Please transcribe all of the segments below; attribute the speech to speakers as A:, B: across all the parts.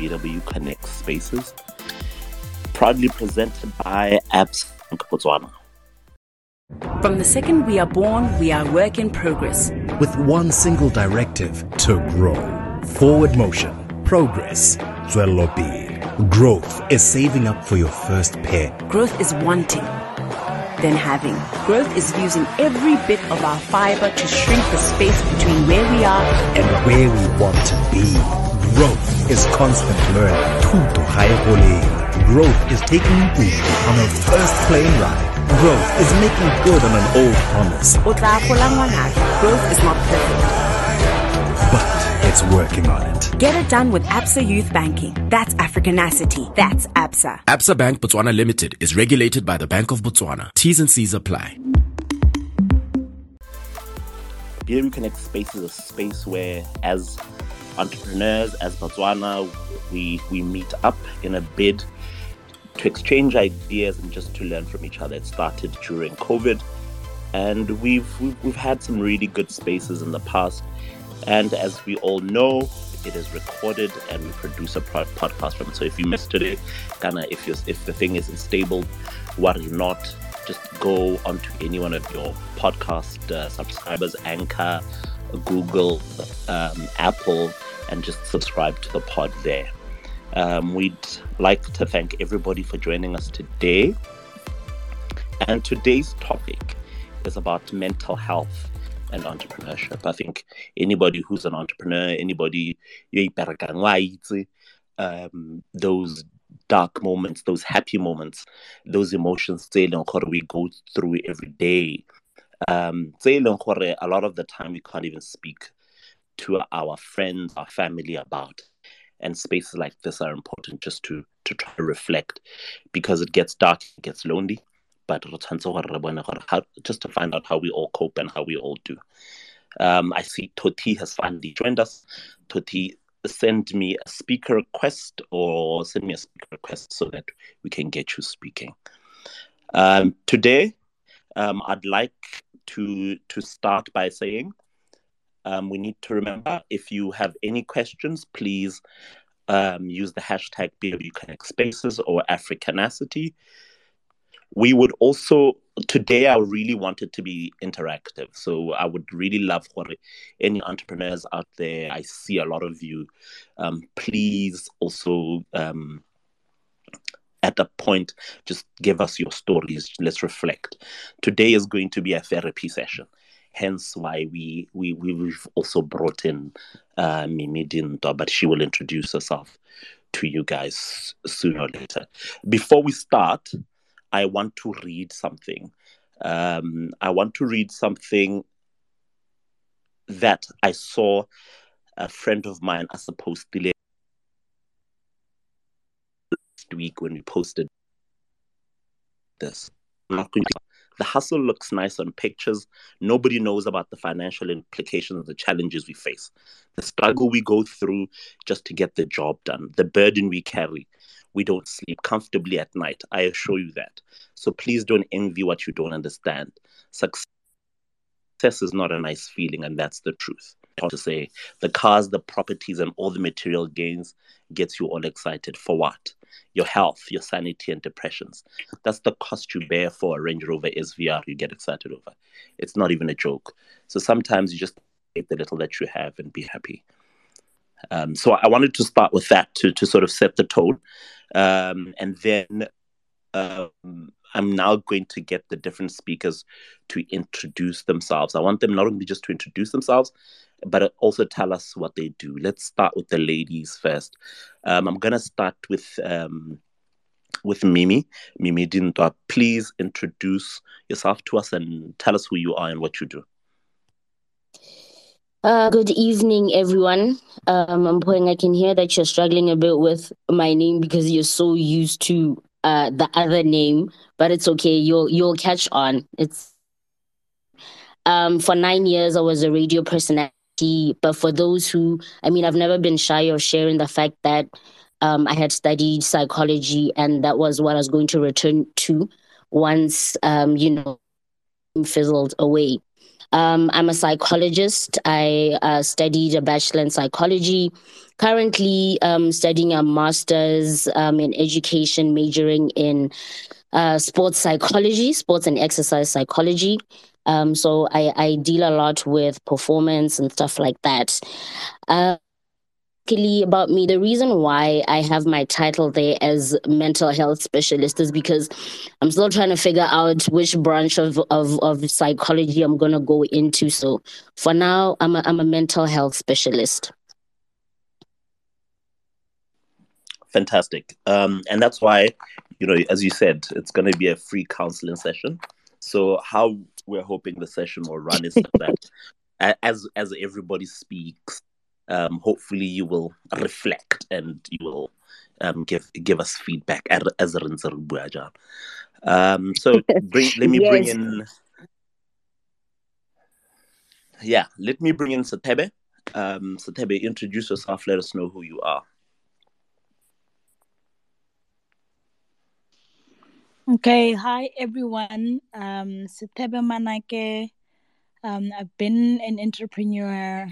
A: BW Connect Spaces, proudly presented by Absa Botswana.
B: From the second we are born, we are work in progress.
C: with one single directive to grow. Forward motion, progress, Zwelopil. Growth is saving up for your first pair.
B: Growth is wanting, then having. Growth is using every bit of our fiber to shrink the space between where we are
C: and where we want to be. Growth is constant learning. Tuto high Growth is taking you on a first plane ride. Growth is making good on an old promise,
B: O tla gola ngwanaka. Growth is not perfect.
C: but it's working on it.
B: Get it done with Absa Youth Banking. That's Africanacity. That's Absa.
D: Absa Bank Botswana Limited is regulated by the Bank of Botswana. T's and C's apply.
A: BW Connect Space is a space where, as entrepreneurs, as Botswana, we, we meet up in a bid to exchange ideas and just to learn from each other. It started during COVID, and we've, we've, we've had some really good spaces in the past. And as we all know, it is recorded and we produce a pod- podcast from it. So if you missed today, Ghana, if you if the thing isn't stable, worry not. Just go onto any one of your podcast uh, subscribers, Anchor, Google, um, Apple, and just subscribe to the pod there. Um, we'd like to thank everybody for joining us today. And today's topic is about mental health and entrepreneurship. I think anybody who's an entrepreneur, anybody um, those dark moments, those happy moments, those emotions we go through every day. Um, a lot of the time we can't even speak to our friends, our family about. And spaces like this are important just to to try to reflect because it gets dark, it gets lonely. But just to find out how we all cope and how we all do. Um, I see Toti has finally joined us. Toti, send me a speaker request or send me a speaker request so that we can get you speaking. Um, today, um, I'd like to to start by saying um, we need to remember if you have any questions, please um, use the hashtag BW Connect Spaces or Africanacity. We would also today I really wanted to be interactive, so I would really love for any entrepreneurs out there. I see a lot of you. Um, please also um, at a point just give us your stories. Let's reflect. Today is going to be a therapy session hence why we we we've also brought in uh, Mimi Dintwa, but she will introduce herself to you guys sooner or later. Before we start, I want to read something. Um, I want to read something that I saw a friend of mine, I suppose, last week when we posted this. I'm not going to the hustle looks nice on pictures. Nobody knows about the financial implications of the challenges we face, the struggle we go through just to get the job done, the burden we carry. We don't sleep comfortably at night. I assure you that. So please don't envy what you don't understand. Success is not a nice feeling, and that's the truth. To say the cars, the properties, and all the material gains gets you all excited for what? Your health, your sanity, and depressions. That's the cost you bear for a Range Rover SVR you get excited over. It's not even a joke. So sometimes you just take the little that you have and be happy. Um, so I wanted to start with that to, to sort of set the tone. Um, and then um, I'm now going to get the different speakers to introduce themselves. I want them not only just to introduce themselves, but also tell us what they do. Let's start with the ladies first. Um, I'm going to start with um, with Mimi. Mimi Dintwa, please introduce yourself to us and tell us who you are and what you do.
E: Uh, good evening, everyone. Um, I'm hoping I can hear that you're struggling a bit with my name because you're so used to uh, the other name, but it's okay. You'll you'll catch on. It's um, for nine years I was a radio personality, but for those who, I mean, I've never been shy of sharing the fact that um, I had studied psychology, and that was what I was going to return to once um, you know fizzled away. Um, I'm a psychologist. I uh, studied a bachelor in psychology. Currently, um, studying a master's um, in education, majoring in uh, sports psychology, sports and exercise psychology. Um, so I, I deal a lot with performance and stuff like that. Uh, about me, the reason why I have my title there as mental health specialist is because I'm still trying to figure out which branch of, of, of psychology I'm going to go into. So for now, I'm a, I'm a mental health specialist.
A: Fantastic. Um, and that's why, you know, as you said, it's going to be a free counseling session. So how we're hoping the session will run is that as as everybody speaks, um, hopefully you will reflect and you will um, give give us feedback as a um, so bring, let me yes. bring in yeah let me bring in Satebe. Um, Satebe, introduce yourself let us know who you are
F: Okay, hi everyone. Um, Satebe Manake. Um, I've been an entrepreneur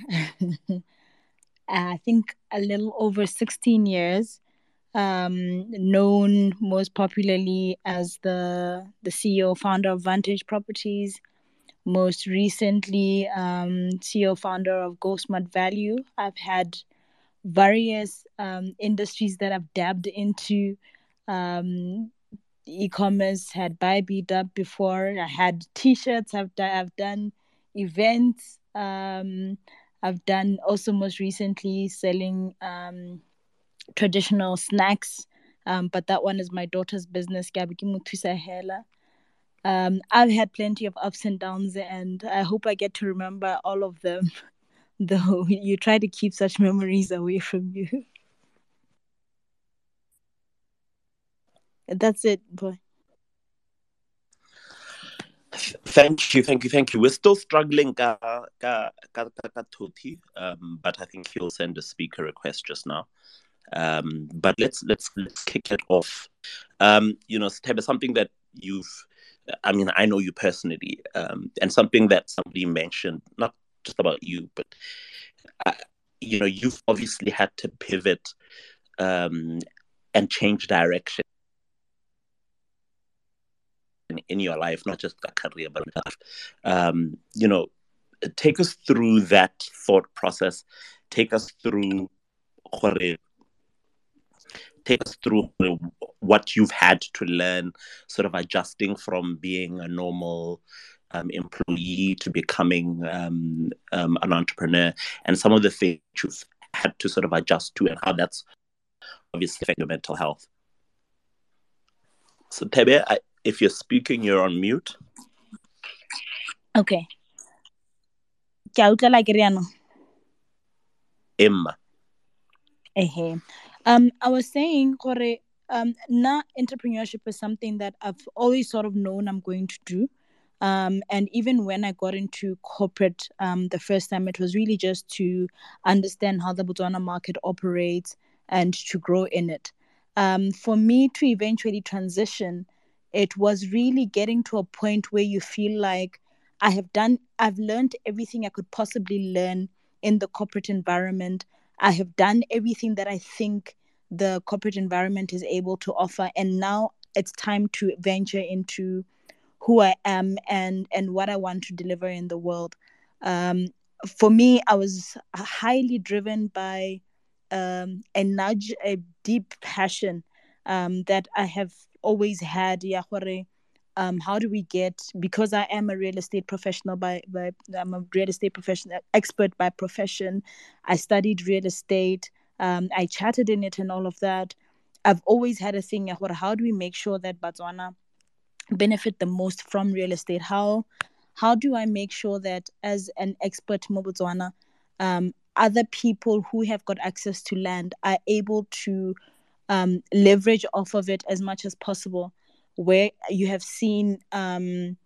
F: I think a little over 16 years, um, known most popularly as the, the CEO founder of Vantage Properties, most recently um, CEO founder of Go Smart Value. I've had various um, industries that I've dabbed into. Um, e-commerce had buy beat up before. I had t-shirts. I've, I've done events. Um, I've done also most recently selling um, traditional snacks, um, but that one is my daughter's business. Um, I've had plenty of ups and downs, and I hope I get to remember all of them. Though you try to keep such memories away from you. That's it, boy.
A: Thank you, thank you, thank you. We're still struggling, ka, ka, ka, ka, um, but I think he'll send a speaker request just now. Um, but let's let's let's kick it off. Um, you know, Stebe, something that you've, I mean, I know you personally, um, and something that somebody mentioned, not just about you, but uh, you know, you've obviously had to pivot um, and change direction in, your life, not just a career, but. Um, you know, take us through that thought process. Take us through take us through what you've had to learn, sort of adjusting from being a normal um, employee to becoming um, um, an entrepreneur, and some of the things you've had to sort of adjust to, and how that's obviously affecting your mental health. So, Tebe, I, if you're speaking, you're on mute.
F: Okay. Ke a utlwela ke
A: Emma.
F: Ehe. Um, I was saying, gore, um, na entrepreneurship is something that I've always sort of known I'm going to do. Um, and even when I got into corporate um, the first time, it was really just to understand how the Botswana market operates and to grow in it. Um, for me to eventually transition it was really getting to a point where you feel like I have done, I've learned everything I could possibly learn in the corporate environment. I have done everything that I think the corporate environment is able to offer. And now it's time to venture into who I am and, and what I want to deliver in the world. Um, for me, I was highly driven by um, a nudge, a deep passion um, that I have always had yeah um, how do we get because i am a real estate professional by, by i'm a real estate professional expert by profession i studied real estate um, i chatted in it and all of that. I've always had a thing how do we make sure that botswana benefit the most from real estate? How how do i make sure that as an expert in botswana um, other people who have got access to land are able to um, leverage off of it as much as possible. Where you have seen um,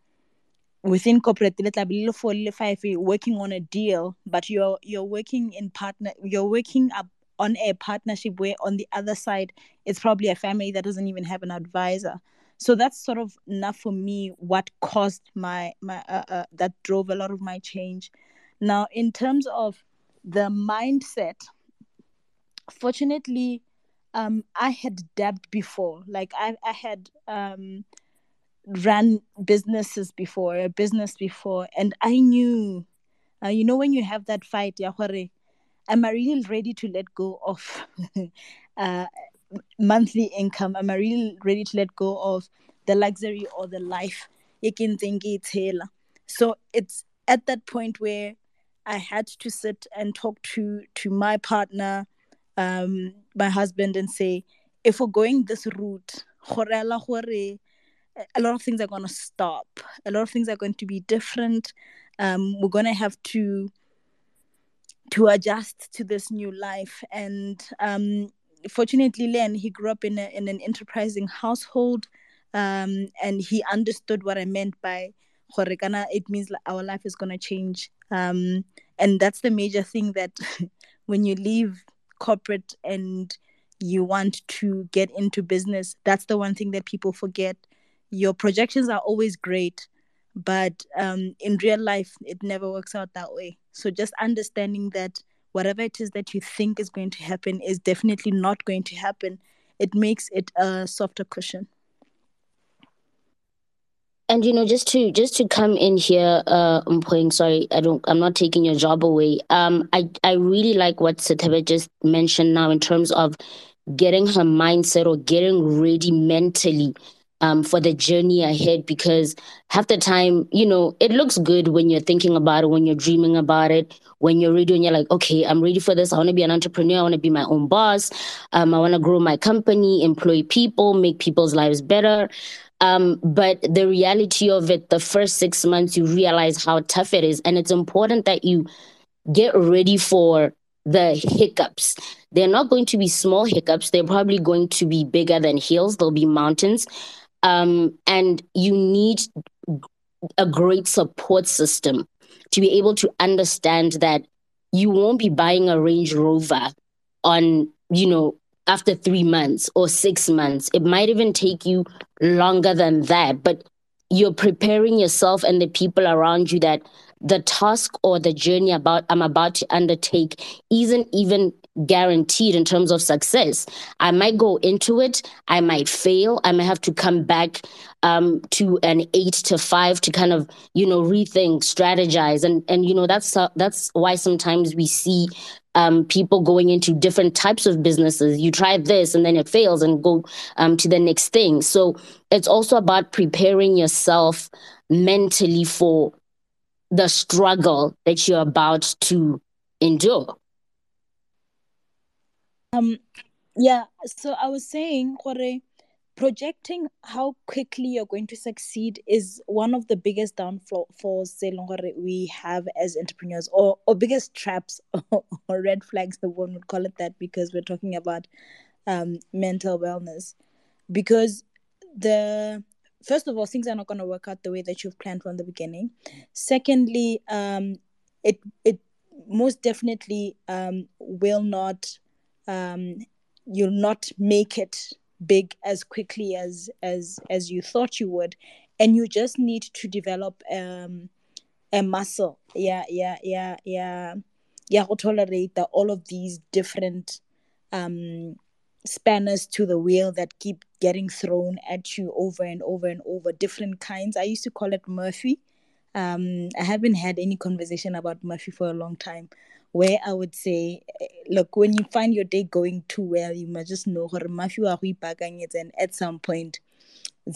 F: within corporate working on a deal, but you're you're working in partner, you're working up on a partnership where on the other side it's probably a family that doesn't even have an advisor. so that's sort of enough for me what caused my my uh, uh, that drove a lot of my change now in terms of the mindset fortunately um i had dabbed before. Like i i had um ran businesses before a business before and i knew uh, you know when you have that fight yeah am i really ready to let go of uh monthly income? Am i really ready to let go of the luxury or the life? You can think it's so it's at that point where i had to sit and talk to to my partner um my husband and say if we're going this route a lot of things are going to stop. A lot of things are going to be different. Um we're going to have to to adjust to this new life. And um fortunately len he grew up in, a, in an enterprising household um, and he understood what i meant by it means our life is going to change. Um, and that's the major thing that when you leave corporate and you want to get into business that's the one thing that people forget. Your projections are always great but um, in real life it never works out that way. So just understanding that whatever it is that you think is going to happen is definitely not going to happen it makes it a softer cushion
E: and you know just to just to come in here uh Mphoeng, sorry i don't i'm not taking your job away um i i really like what Sethebe just mentioned now in terms of getting her mindset or getting ready mentally um, for the journey ahead because half the time, you know, it looks good when you're thinking about it, when you're dreaming about it, when you're ready and you're like, okay, I'm ready for this. I want to be an entrepreneur. I want to be my own boss. Um, I want to grow my company, employ people, make people's lives better. Um, but the reality of it, the first six months, you realize how tough it is. And it's important that you get ready for the hiccups. They're not going to be small hiccups. They're probably going to be bigger than hills. They'll be mountains. Um, and you need a great support system to be able to understand that you won't be buying a Range Rover on, you know, after three months or six months. It might even take you longer than that, but you're preparing yourself and the people around you that the task or the journey about I'm about to undertake isn't even guaranteed in terms of success. I might go into it, I might fail, I might have to come back um, to an eight to five to kind of you know rethink, strategize, and and you know that's that's why sometimes we see um, people going into different types of businesses. You try this and then it fails and go um, to the next thing. So it's also about preparing yourself mentally for the struggle that you're about to endure.
F: Um, yeah. So I was saying, Jorge, projecting how quickly you're going to succeed is one of the biggest downfalls we have as entrepreneurs, or or biggest traps or, or red flags. The one would call it that because we're talking about um, mental wellness. Because the first of all, things are not going to work out the way that you've planned from the beginning. Secondly, um, it it most definitely um, will not um, you'll not make it big as quickly as as as you thought you would. And you just need to develop um a muscle. Yeah yeah yeah yeah. Yeah to tolerate the, all of these different um spanners to the wheel that keep getting thrown at you over and over and over. Different kinds. I used to call it murphy. Um i haven't had any conversation about murphy for a long time where I would say, eh, look, when you find your day going too well, you must just know gore mafi wa and at some point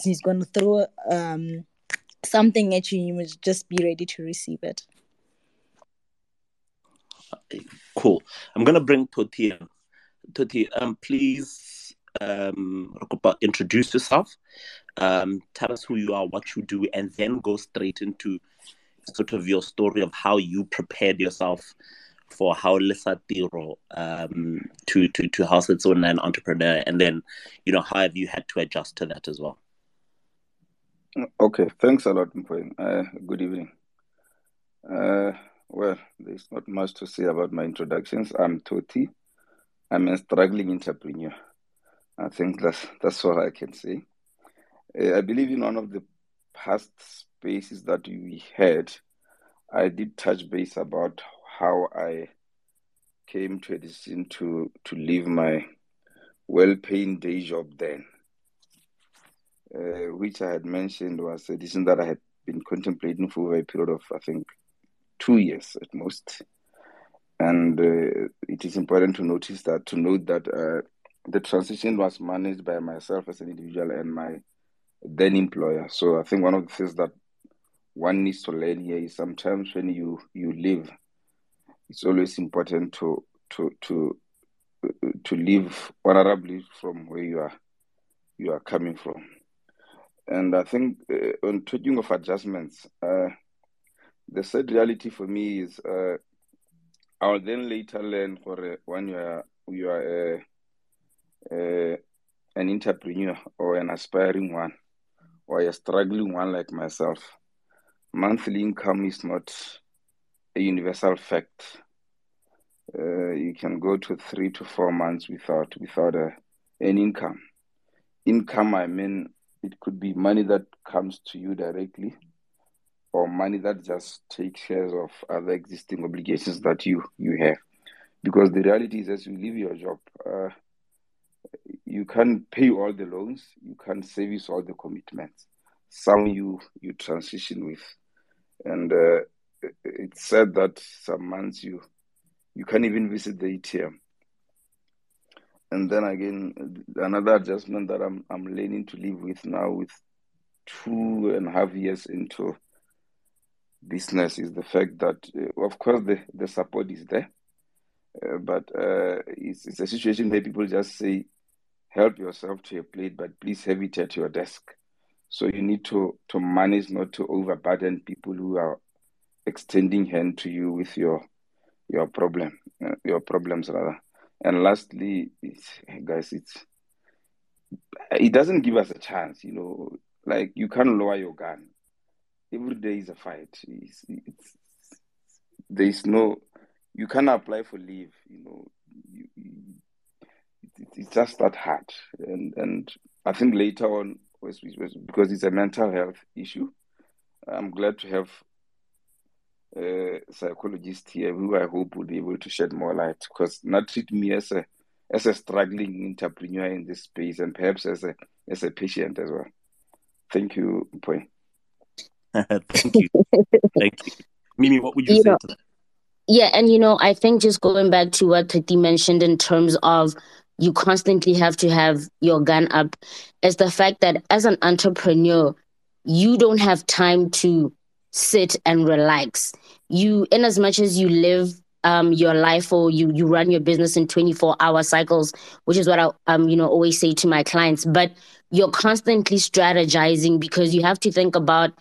F: he's going to throw um, something at you, you must just be ready to receive it.
A: Cool. I'm going to bring Toti in. Toti, um, please um, introduce yourself. Um, tell us who you are, what you do, and then go straight into sort of your story of how you prepared yourself for how Lisa Tiro um, to, to, to house its own an entrepreneur? And then, you know, how have you had to adjust to that as well?
G: Okay, thanks a lot, Mphoeng. Uh, good evening. Uh, well, there's not much to say about my introductions. I'm Toti. I'm a struggling entrepreneur. I think that's that's all I can say. Uh, I believe in one of the past spaces that we had, I did touch base about how I came to a decision to to leave my well-paying day job then, uh, which I had mentioned was a decision that I had been contemplating for a period of I think two years at most. And uh, it is important to notice that to note that uh, the transition was managed by myself as an individual and my then employer. So I think one of the things that one needs to learn here is sometimes when you you live, it's always important to to to to live honorably from where you are you are coming from. And I think uh, on talking of adjustments, uh, the sad reality for me is uh, I'll then later learn for uh, when you are you are uh, uh, an entrepreneur or an aspiring one or a struggling one like myself. Monthly income is not a universal fact. Uh, you can go to three to four months without without a, an income. Income, I mean, it could be money that comes to you directly, or money that just takes care of other existing obligations that you you have. Because the reality is, as you leave your job, uh, you can't pay all the loans, you can't service all the commitments. Some you you transition with, and uh, it's said that some months you you can't even visit the ATM. And then again, another adjustment that I'm I'm learning to live with now, with two and a half years into business, is the fact that, uh, of course, the the support is there, uh, but uh, it's it's a situation where people just say, "Help yourself to a plate, but please have it at your desk." So you need to to manage not to overburden people who are extending hand to you with your your problem, uh, your problems rather. And lastly, it's, guys, it's it doesn't give us a chance, you know. Like you can't lower your gun. Every day is a fight. It's, it's, there is no, you can't apply for leave. You know, you, it, it's just that hard. And and I think later on, was because it's a mental health issue. I'm glad to have uh, psychologist here who I hope will be able to shed more light because not treat me as a as a struggling entrepreneur in this space and perhaps as a as a patient as well. Thank you, Point.
A: Thank you. Thank you. Mimi, what would you, you say
E: know,
A: to that?
E: Yeah, and you know, I think just going back to what Toti mentioned in terms of you constantly have to have your gun up is the fact that as an entrepreneur, you don't have time to sit and relax. You, in as much as you live um, your life or you you run your business in 24 hour cycles, which is what I um you know always say to my clients, but you're constantly strategizing because you have to think about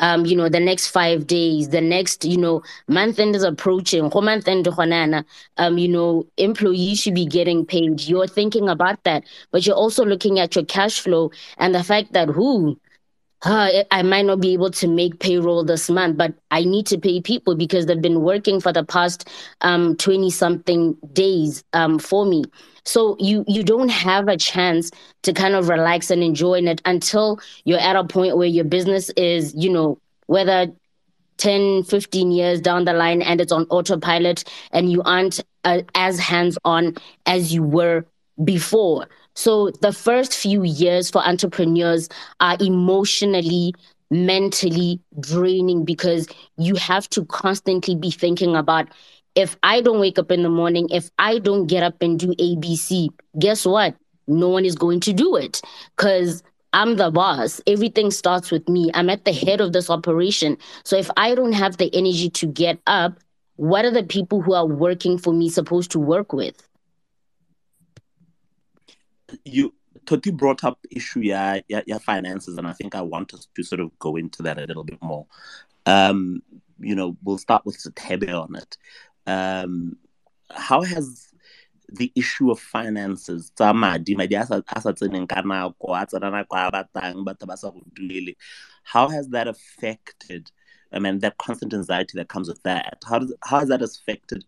E: um, you know, the next five days, the next, you know, month end is approaching. Month end, um, you know, employees should be getting paid. You're thinking about that, but you're also looking at your cash flow and the fact that who I might not be able to make payroll this month, but I need to pay people because they've been working for the past um 20 something days um for me. So you you don't have a chance to kind of relax and enjoy it until you're at a point where your business is, you know, whether 10 15 years down the line and it's on autopilot and you aren't uh, as hands on as you were before so the first few years for entrepreneurs are emotionally, mentally draining because you have to constantly be thinking about if I don't wake up in the morning, if I don't get up and do ABC, guess what? No one is going to do it because I'm the boss. Everything starts with me. I'm at the head of this operation. So if I don't have the energy to get up, what are the people who are working for me supposed to work with?
A: You Toti brought up issue yeah, yeah, yeah, finances, and I think I want us to sort of go into that a little bit more. Um, you know, we'll start with Tebe on it. Um, how has the issue of finances how has that affected I mean that constant anxiety that comes with that how does how has that affected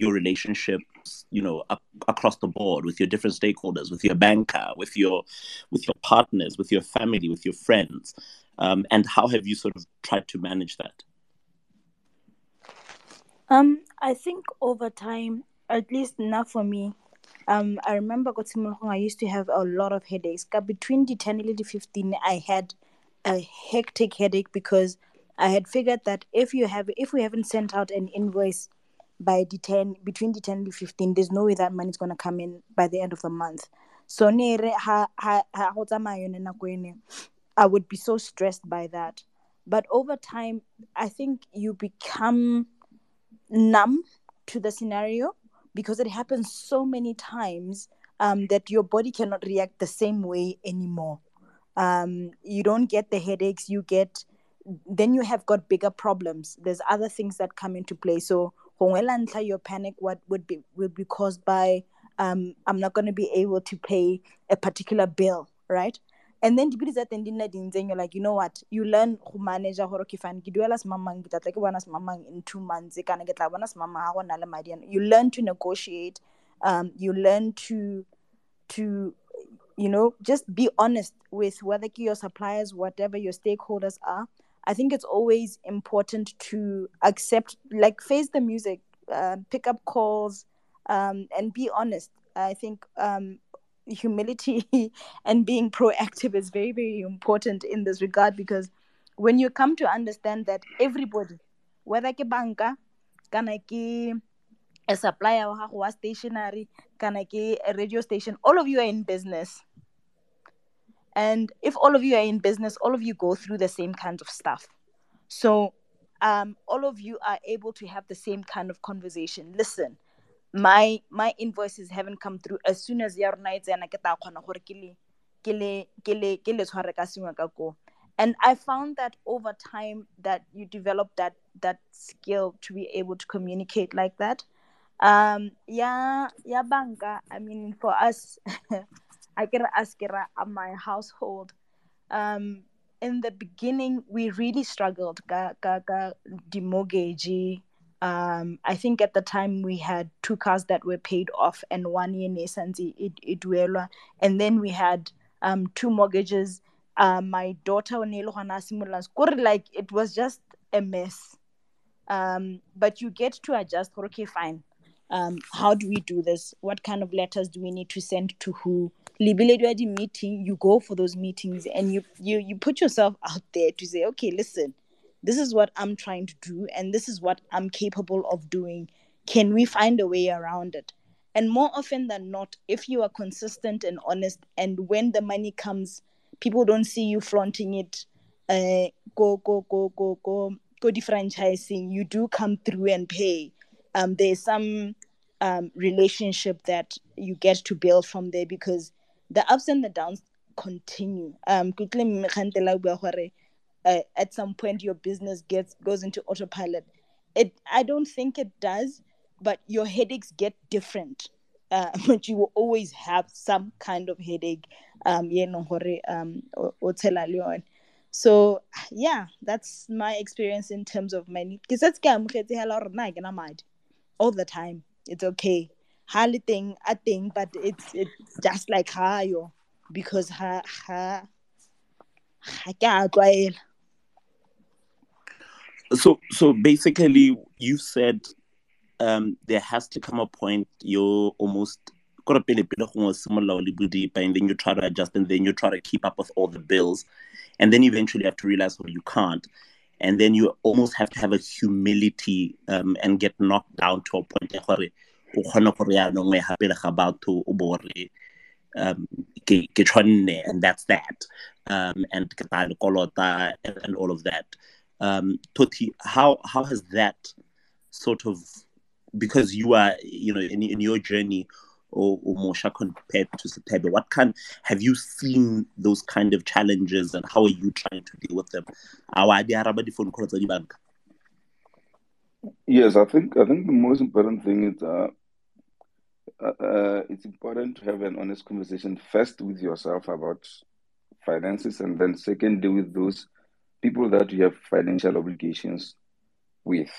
A: your relationships, you know, up, across the board with your different stakeholders, with your banker, with your with your partners, with your family, with your friends, um, and how have you sort of tried to manage that?
F: Um, I think over time, at least now for me, um, I remember I used to have a lot of headaches. Between the 10 and the 15, I had a hectic headache because I had figured that if you have if we haven't sent out an invoice by the 10 between the 10 and the 15, there's no way that money is gonna come in by the end of the month. So I would be so stressed by that. But over time, I think you become numb to the scenario because it happens so many times um, that your body cannot react the same way anymore. Um, you don't get the headaches, you get, then you have got bigger problems. There's other things that come into play. So, your panic what would be would be caused by um, I'm not going to be able to pay a particular bill, right? and then dipedi tsa teng di nna dintseng you're like you know what you learn go manage gore ke fine ke duela semamang ke tla tla ke bona semamang in two months kana ke tla bona semamang ga go na le you learn to negotiate um, you learn to to you know just be honest with whether your suppliers whatever your stakeholders are i think it's always important to accept like face the music uh, pick up calls um, and be honest. I think um, humility and being proactive is very very important in this regard because when you come to understand that everybody whether ke banka kana ke a supplier wa stationary kana ke a radio station all of you are in business and if all of you are in business all of you go through the same kinds of stuff. So um, all of you are able to have the same kind of conversation. Listen my my invoices haven't come through. As soon as rona e tsena ke ta kgona gore ke and i found that over time that you develop that that skill to be able to communicate like that. Um yeah yeah banka i mean for us ask it at my household um in the beginning we really struggled ga ga um, I think at the time we had two cars that were paid off and one year Nissan's Iduela. And then we had um, two mortgages. Uh, my daughter, like it was just a mess. Um, but you get to adjust, okay, fine. Um, how do we do this? What kind of letters do we need to send to who? Meeting, you go for those meetings and you, you you put yourself out there to say, okay, listen, this is what I'm trying to do and this is what I'm capable of doing. Can we find a way around it? And more often than not, if you are consistent and honest, and when the money comes, people don't see you flaunting it, uh, go, go, go, go, go, go defranchising, you do come through and pay. Um, there's some um, relationship that you get to build from there because the ups and the downs continue. Um, uh, at some point your business gets goes into autopilot. It i don't think it does but your headaches get different. Uh, but you will always have some kind of headache um um so yeah that's my experience in terms of money because that's all the time. It's okay hardly thing i think but it's it's just like her yo, because her her
A: so so basically you said um there has to come a point you're almost a a a and then you try to adjust and then you try to keep up with all the bills and then eventually you have to realize well you can't. And then you almost have to have a humility um, and get knocked down to a point o kgona gore yaanong gapele ga batho o bo re um and that's that. Um and and all of that. Um, Toti, how how has that sort of because you are you know in, in your journey or, or Mosha compared to September, what kind have you seen those kind of challenges and how are you trying to deal with them?
G: Yes, I think I think the most important thing is uh, uh, uh, it's important to have an honest conversation first with yourself about finances, and then secondly with those people that you have financial obligations with.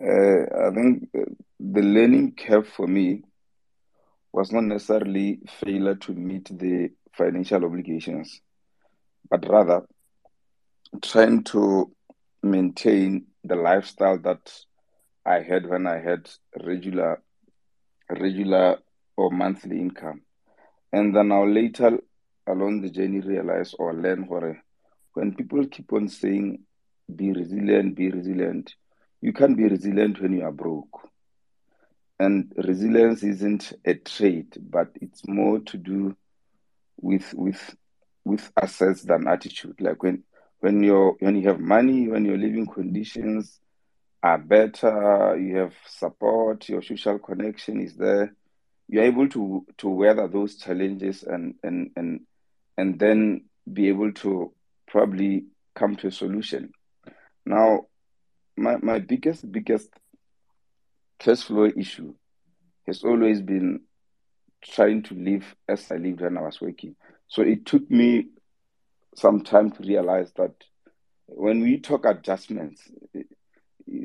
G: Uh, I think the learning curve for me was not necessarily failure to meet the financial obligations, but rather trying to maintain the lifestyle that I had when I had regular, regular or monthly income. And then I'll later along the journey realize or learn where when people keep on saying be resilient, be resilient, you can't be resilient when you are broke. And resilience isn't a trait, but it's more to do with with with assets than attitude. Like when when you're when you have money, when your living conditions are better, you have support, your social connection is there, you're able to to weather those challenges and and and and then be able to probably come to a solution. Now, my, my biggest, biggest cash flow issue has always been trying to live as I lived when I was working. So it took me some time to realize that when we talk adjustments,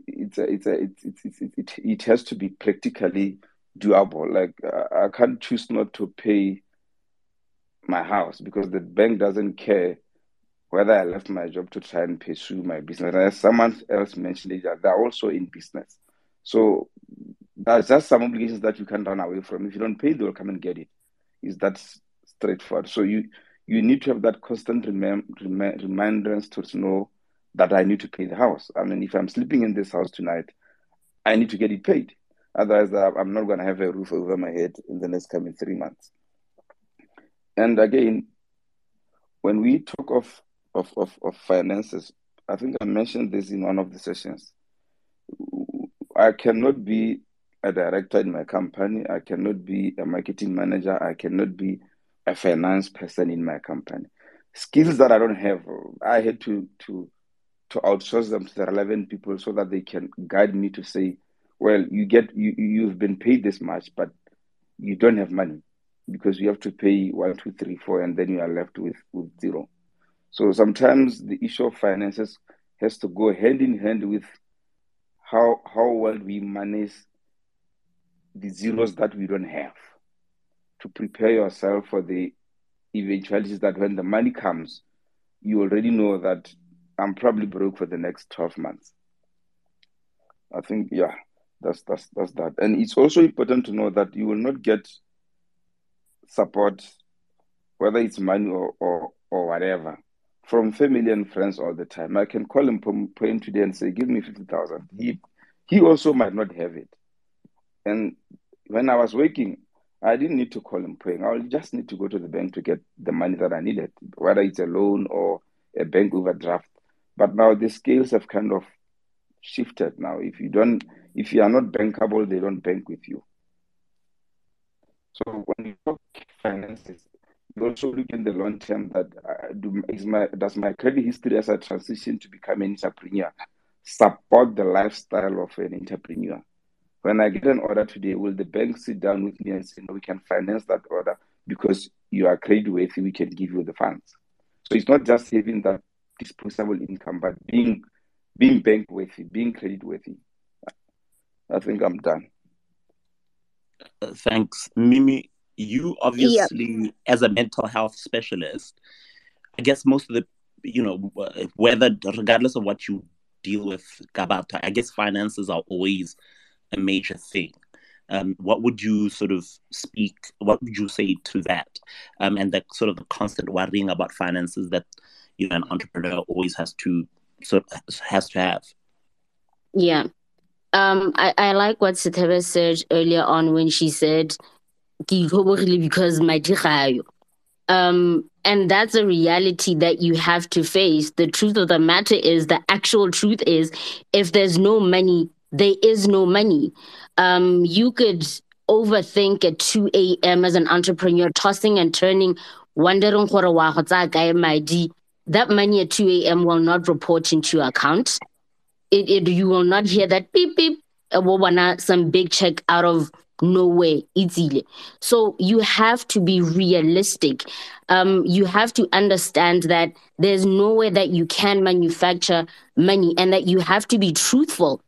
G: it's a, it's a, it's, it, it, it has to be practically doable. Like I can't choose not to pay my house because the bank doesn't care whether I left my job to try and pursue my business. And as someone else mentioned it, they're also in business. So there's just some obligations that you can run away from. If you don't pay, they'll come and get it. Is that straightforward? So you you need to have that constant rem- rem- reminders to know that I need to pay the house. I mean, if I'm sleeping in this house tonight, I need to get it paid. Otherwise, I'm not going to have a roof over my head in the next coming three months. And again, when we talk of of, of, of finances. I think I mentioned this in one of the sessions. I cannot be a director in my company. I cannot be a marketing manager. I cannot be a finance person in my company. Skills that I don't have, I had to to to outsource them to the relevant people so that they can guide me to say, well, you get you you've been paid this much, but you don't have money because you have to pay one, two, three, four, and then you are left with, with zero. So sometimes the issue of finances has to go hand in hand with how how well we manage the zeros that we don't have to prepare yourself for the eventualities that when the money comes, you already know that I'm probably broke for the next 12 months. I think yeah, that's that's that's that. And it's also important to know that you will not get support, whether it's money or or, or whatever, from family and friends all the time. I can call him point today and say, "Give me fifty thousand. He he also might not have it. And when I was working, I didn't need to call him praying. I just need to go to the bank to get the money that I needed, whether it's a loan or a bank overdraft. But now the scales have kind of shifted. Now, if you don't, if you are not bankable, they don't bank with you. So when you talk finances, you also look in the long term that uh, do, is my does my credit history as I transition to become an entrepreneur support the lifestyle of an entrepreneur? When I get an order today, will the bank sit down with me and say, no, we can finance that order because you are credit worthy, we can give you the funds. So it's not just having that disposable income, but being being bank worthy, being credit worthy. I think I'm done.
A: Uh, thanks, Mimi you obviously as a mental health specialist i guess most of the you know whether regardless of what you deal with gabata i guess finances are always a major thing um, what would you sort of speak what would you say to that um, and that sort of the constant worrying about finances that you know an entrepreneur always has to of has to have.
E: Yeah. Um, I, I like what Sithebe said earlier on when she said because my um and that's a reality that you have to face. The truth of the matter is the actual truth is if there's no money there is no money. Um you could overthink at 2 a.m as an entrepreneur tossing and turning wondering that money at 2 a.m will not report into your account. It, it you will not hear that beep beep some big check out of nowhere easily. So you have to be realistic. Um, you have to understand that there's nowhere that you can manufacture money and that you have to be truthful.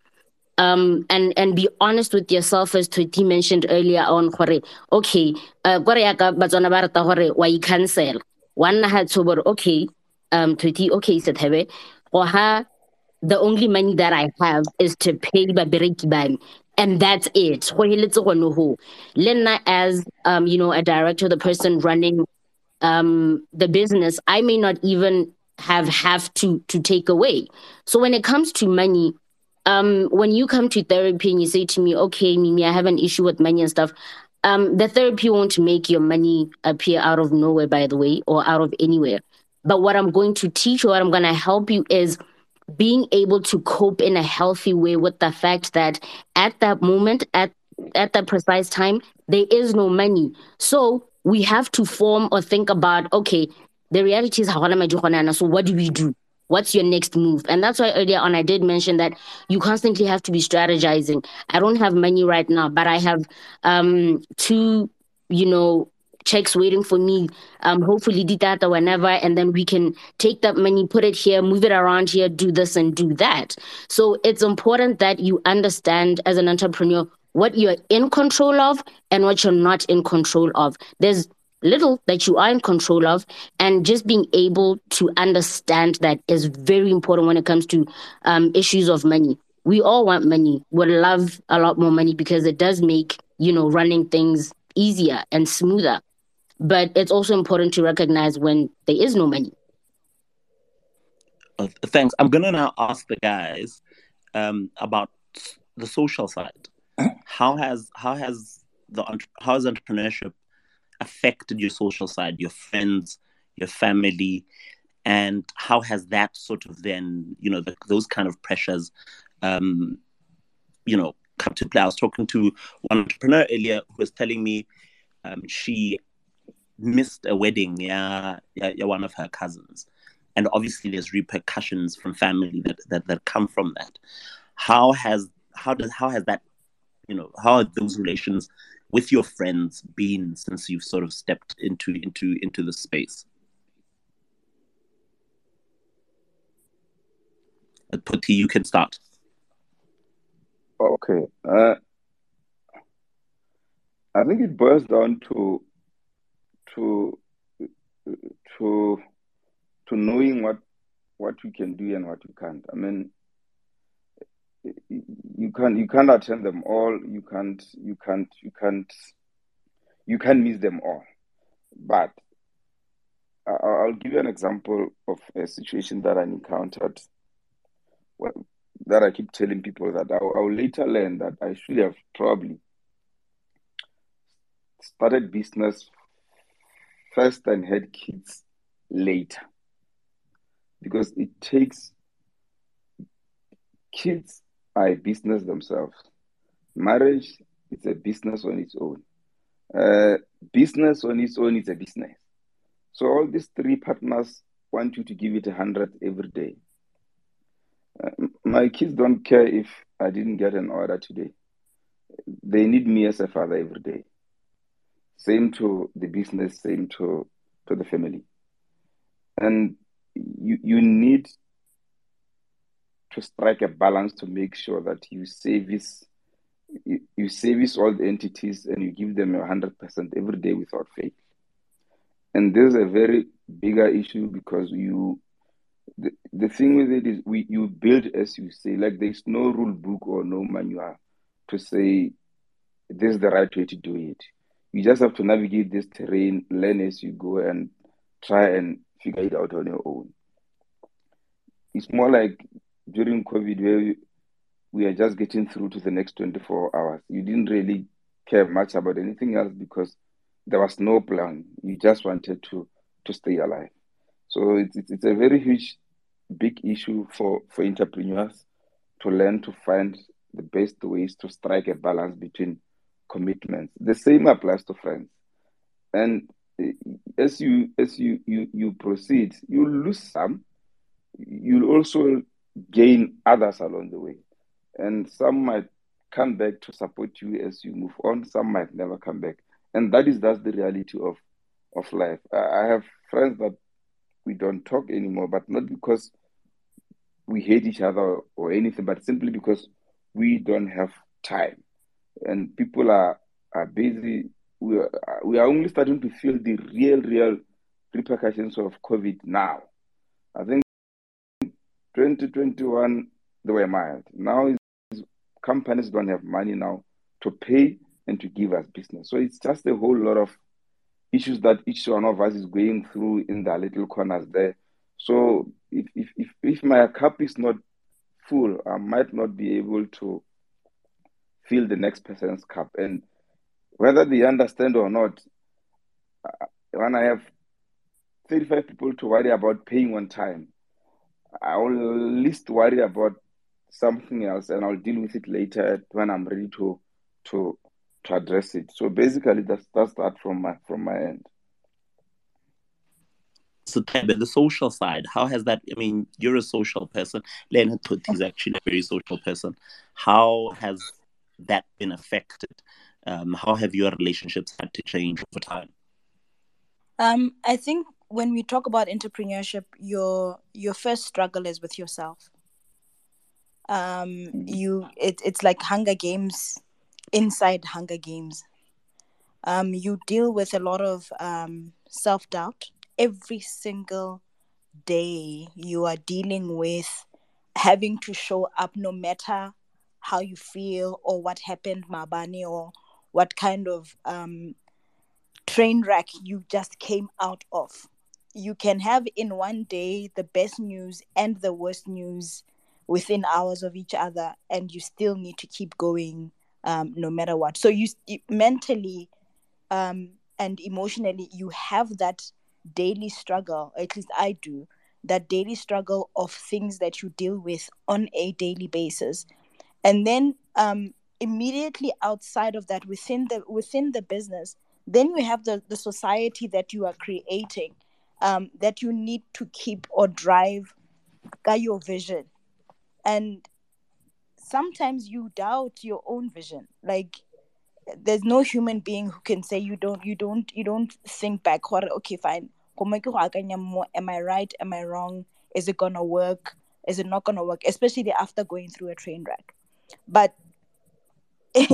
E: Um and and be honest with yourself as Toti mentioned earlier on gore okay uh gore ya ka batswana ba rata gore wa i cancel one ha tsobor okay um Toti okay sethebe for her, the only money that I have is to pay babereki ba me and that's it. Go heletse gone ho. Le as um you know a director the person running um the business I may not even have have to to take away. So when it comes to money um, when you come to therapy and you say to me, okay, Mimi, I have an issue with money and stuff, um, the therapy won't make your money appear out of nowhere, by the way, or out of anywhere. But what I'm going to teach you, what I'm going to help you is being able to cope in a healthy way with the fact that at that moment, at at that precise time, there is no money. So we have to form or think about, okay, the reality is how so what do we do? What's your next move? And that's why earlier on I did mention that you constantly have to be strategizing. I don't have money right now, but I have um two, you know, checks waiting for me. Um, hopefully data whenever, and then we can take that money, put it here, move it around here, do this and do that. So it's important that you understand as an entrepreneur what you're in control of and what you're not in control of. There's little that you are in control of and just being able to understand that is very important when it comes to um, issues of money we all want money would love a lot more money because it does make you know running things easier and smoother but it's also important to recognize when there is no money.
A: Uh, thanks. I'm gonna now ask the guys um, about the social side. How has how has the how has entrepreneurship affected your social side, your friends, your family, and how has that sort of then, you know, the, those kind of pressures, um, you know, come to play? I was talking to one entrepreneur earlier who was telling me um, she missed a wedding, yeah, yeah, yeah, one of her cousins, and obviously there's repercussions from family that that that come from that. How has how does how has that, you know, how are those relations with your friends been since you've sort of stepped into into into the space? Putti, you can start.
G: Okay. Uh, I think it boils down to to to to knowing what what you can do and what you can't. I mean, you can't you can't attend them all you can't you can't you can't you can't miss them all but i'll give you an example of a situation that i encountered Well, that i keep telling people that I'll, I'll later learn that i should have probably started business first and had kids later because it takes kids are a business themselves. Marriage is a business on its own. Uh, business on its own is a business. So all these three partners want you to give it a hundred every day. Uh, my kids don't care if I didn't get an order today. They need me as a father every day. Same to the business, same to, to the family. And you, you need to strike a balance to make sure that you service you, you service all the entities and you give them a hundred percent every day without fail. And this is a very bigger issue because you the, the thing with it is we you build as you say, like there's no rule book or no manual to say this is the right way to do it. You just have to navigate this terrain, learn as you go and try and figure it out on your own. It's more like during COVID where we are just getting through to the next 24 hours. You didn't really care much about anything else because there was no plan. You just wanted to to stay alive. So it's it's, it's a very huge, big issue for for entrepreneurs to learn to find the best ways to strike a balance between commitments. The same applies to friends, and as you as you you you proceed, you lose some. You'll also gain others along the way. And some might come back to support you as you move on, some might never come back. And that is that's the reality of of life. I have friends that we don't talk anymore, but not because we hate each other or anything, but simply because we don't have time, and people are are busy. We are, we are only starting to feel the real, real repercussions of COVID now. I think 2021 they were mild. Now companies don't have money now to pay and to give us business. So it's just a whole lot of issues that each one of us is going through in the little corners there. So if if if, if my cup is not full, I might not be able to fill the next person's cup. And whether they understand or not, uh, when I have 35 people to worry about paying one time, I will least worry about something else and I'll deal with it later when I'm ready to to to address it. So basically that's that's that from my from my end.
A: So the social side, how has that I mean, you're a social person. Leonard Tut is actually a very social person. How has that been affected? Um, how have your relationships had to change over time?
F: Um, I think when we talk about entrepreneurship, your your first struggle is with yourself. Um, mm-hmm. you it, it's like Hunger Games inside Hunger Games. Um, you deal with a lot of um, self doubt every single day. You are dealing with having to show up no matter how you feel or what happened, Mabani, or what kind of um, train wreck you just came out of. You can have in one day the best news and the worst news within hours of each other, and you still need to keep going um, no matter what. So you, mentally um, and emotionally, you have that daily struggle. At least I do that daily struggle of things that you deal with on a daily basis and then um, immediately outside of that within the within the business then you have the the society that you are creating um, that you need to keep or drive your vision. And sometimes you doubt your own vision. Like there's no human being who can say you don't you don't you don't think back okay fine. Am i right? Am i wrong? Is it gonna work? Is it not gonna work? Especially after going through a train wreck but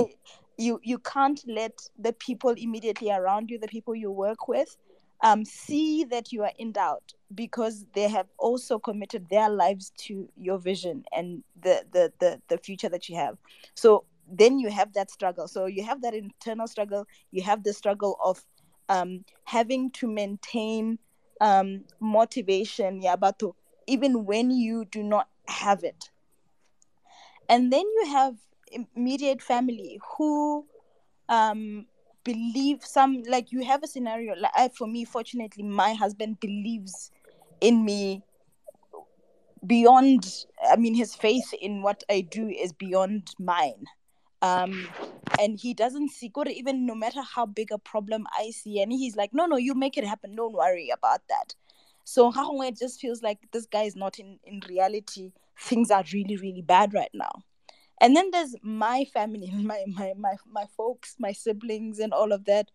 F: you you can't let the people immediately around you the people you work with um, see that you are in doubt because they have also committed their lives to your vision and the, the the the future that you have. So then you have that struggle. So you have that internal struggle. You have the struggle of um, having to maintain um, motivation yeah but to, even when you do not have it and then you have immediate family who um, believe some like you have a scenario like I, for me fortunately my husband believes in me beyond i mean his faith in what i do is beyond mine. Um and he doesn't see good even no matter how big a problem i see and he's like no no you make it happen. Don't worry about that. So it just feels like this guy is not in in reality things are really really bad right now. And then there's my family my my my, my folks my siblings and all of that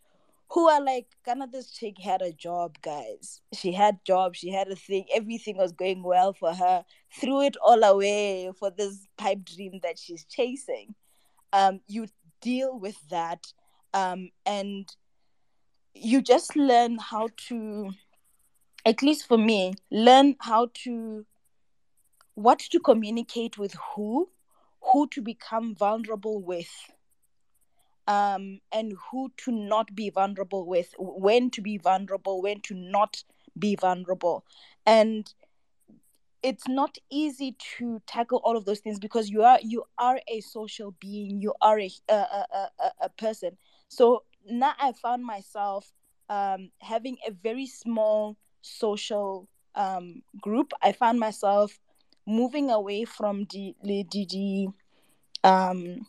F: who are like kind of this chick had a job guys. She had job she had a thing everything was going well for her. Threw it all away for this pipe dream that she's chasing. Um you deal with that um and you just learn how to at least for me learn how to what to communicate with who who to become vulnerable with um, and who to not be vulnerable with, when to be vulnerable, when to not be vulnerable. And it's not easy to tackle all of those things because you are you are a social being you are a a, a, a, person so now i found myself um, having a very small social um, group i found myself moving away from the the, the um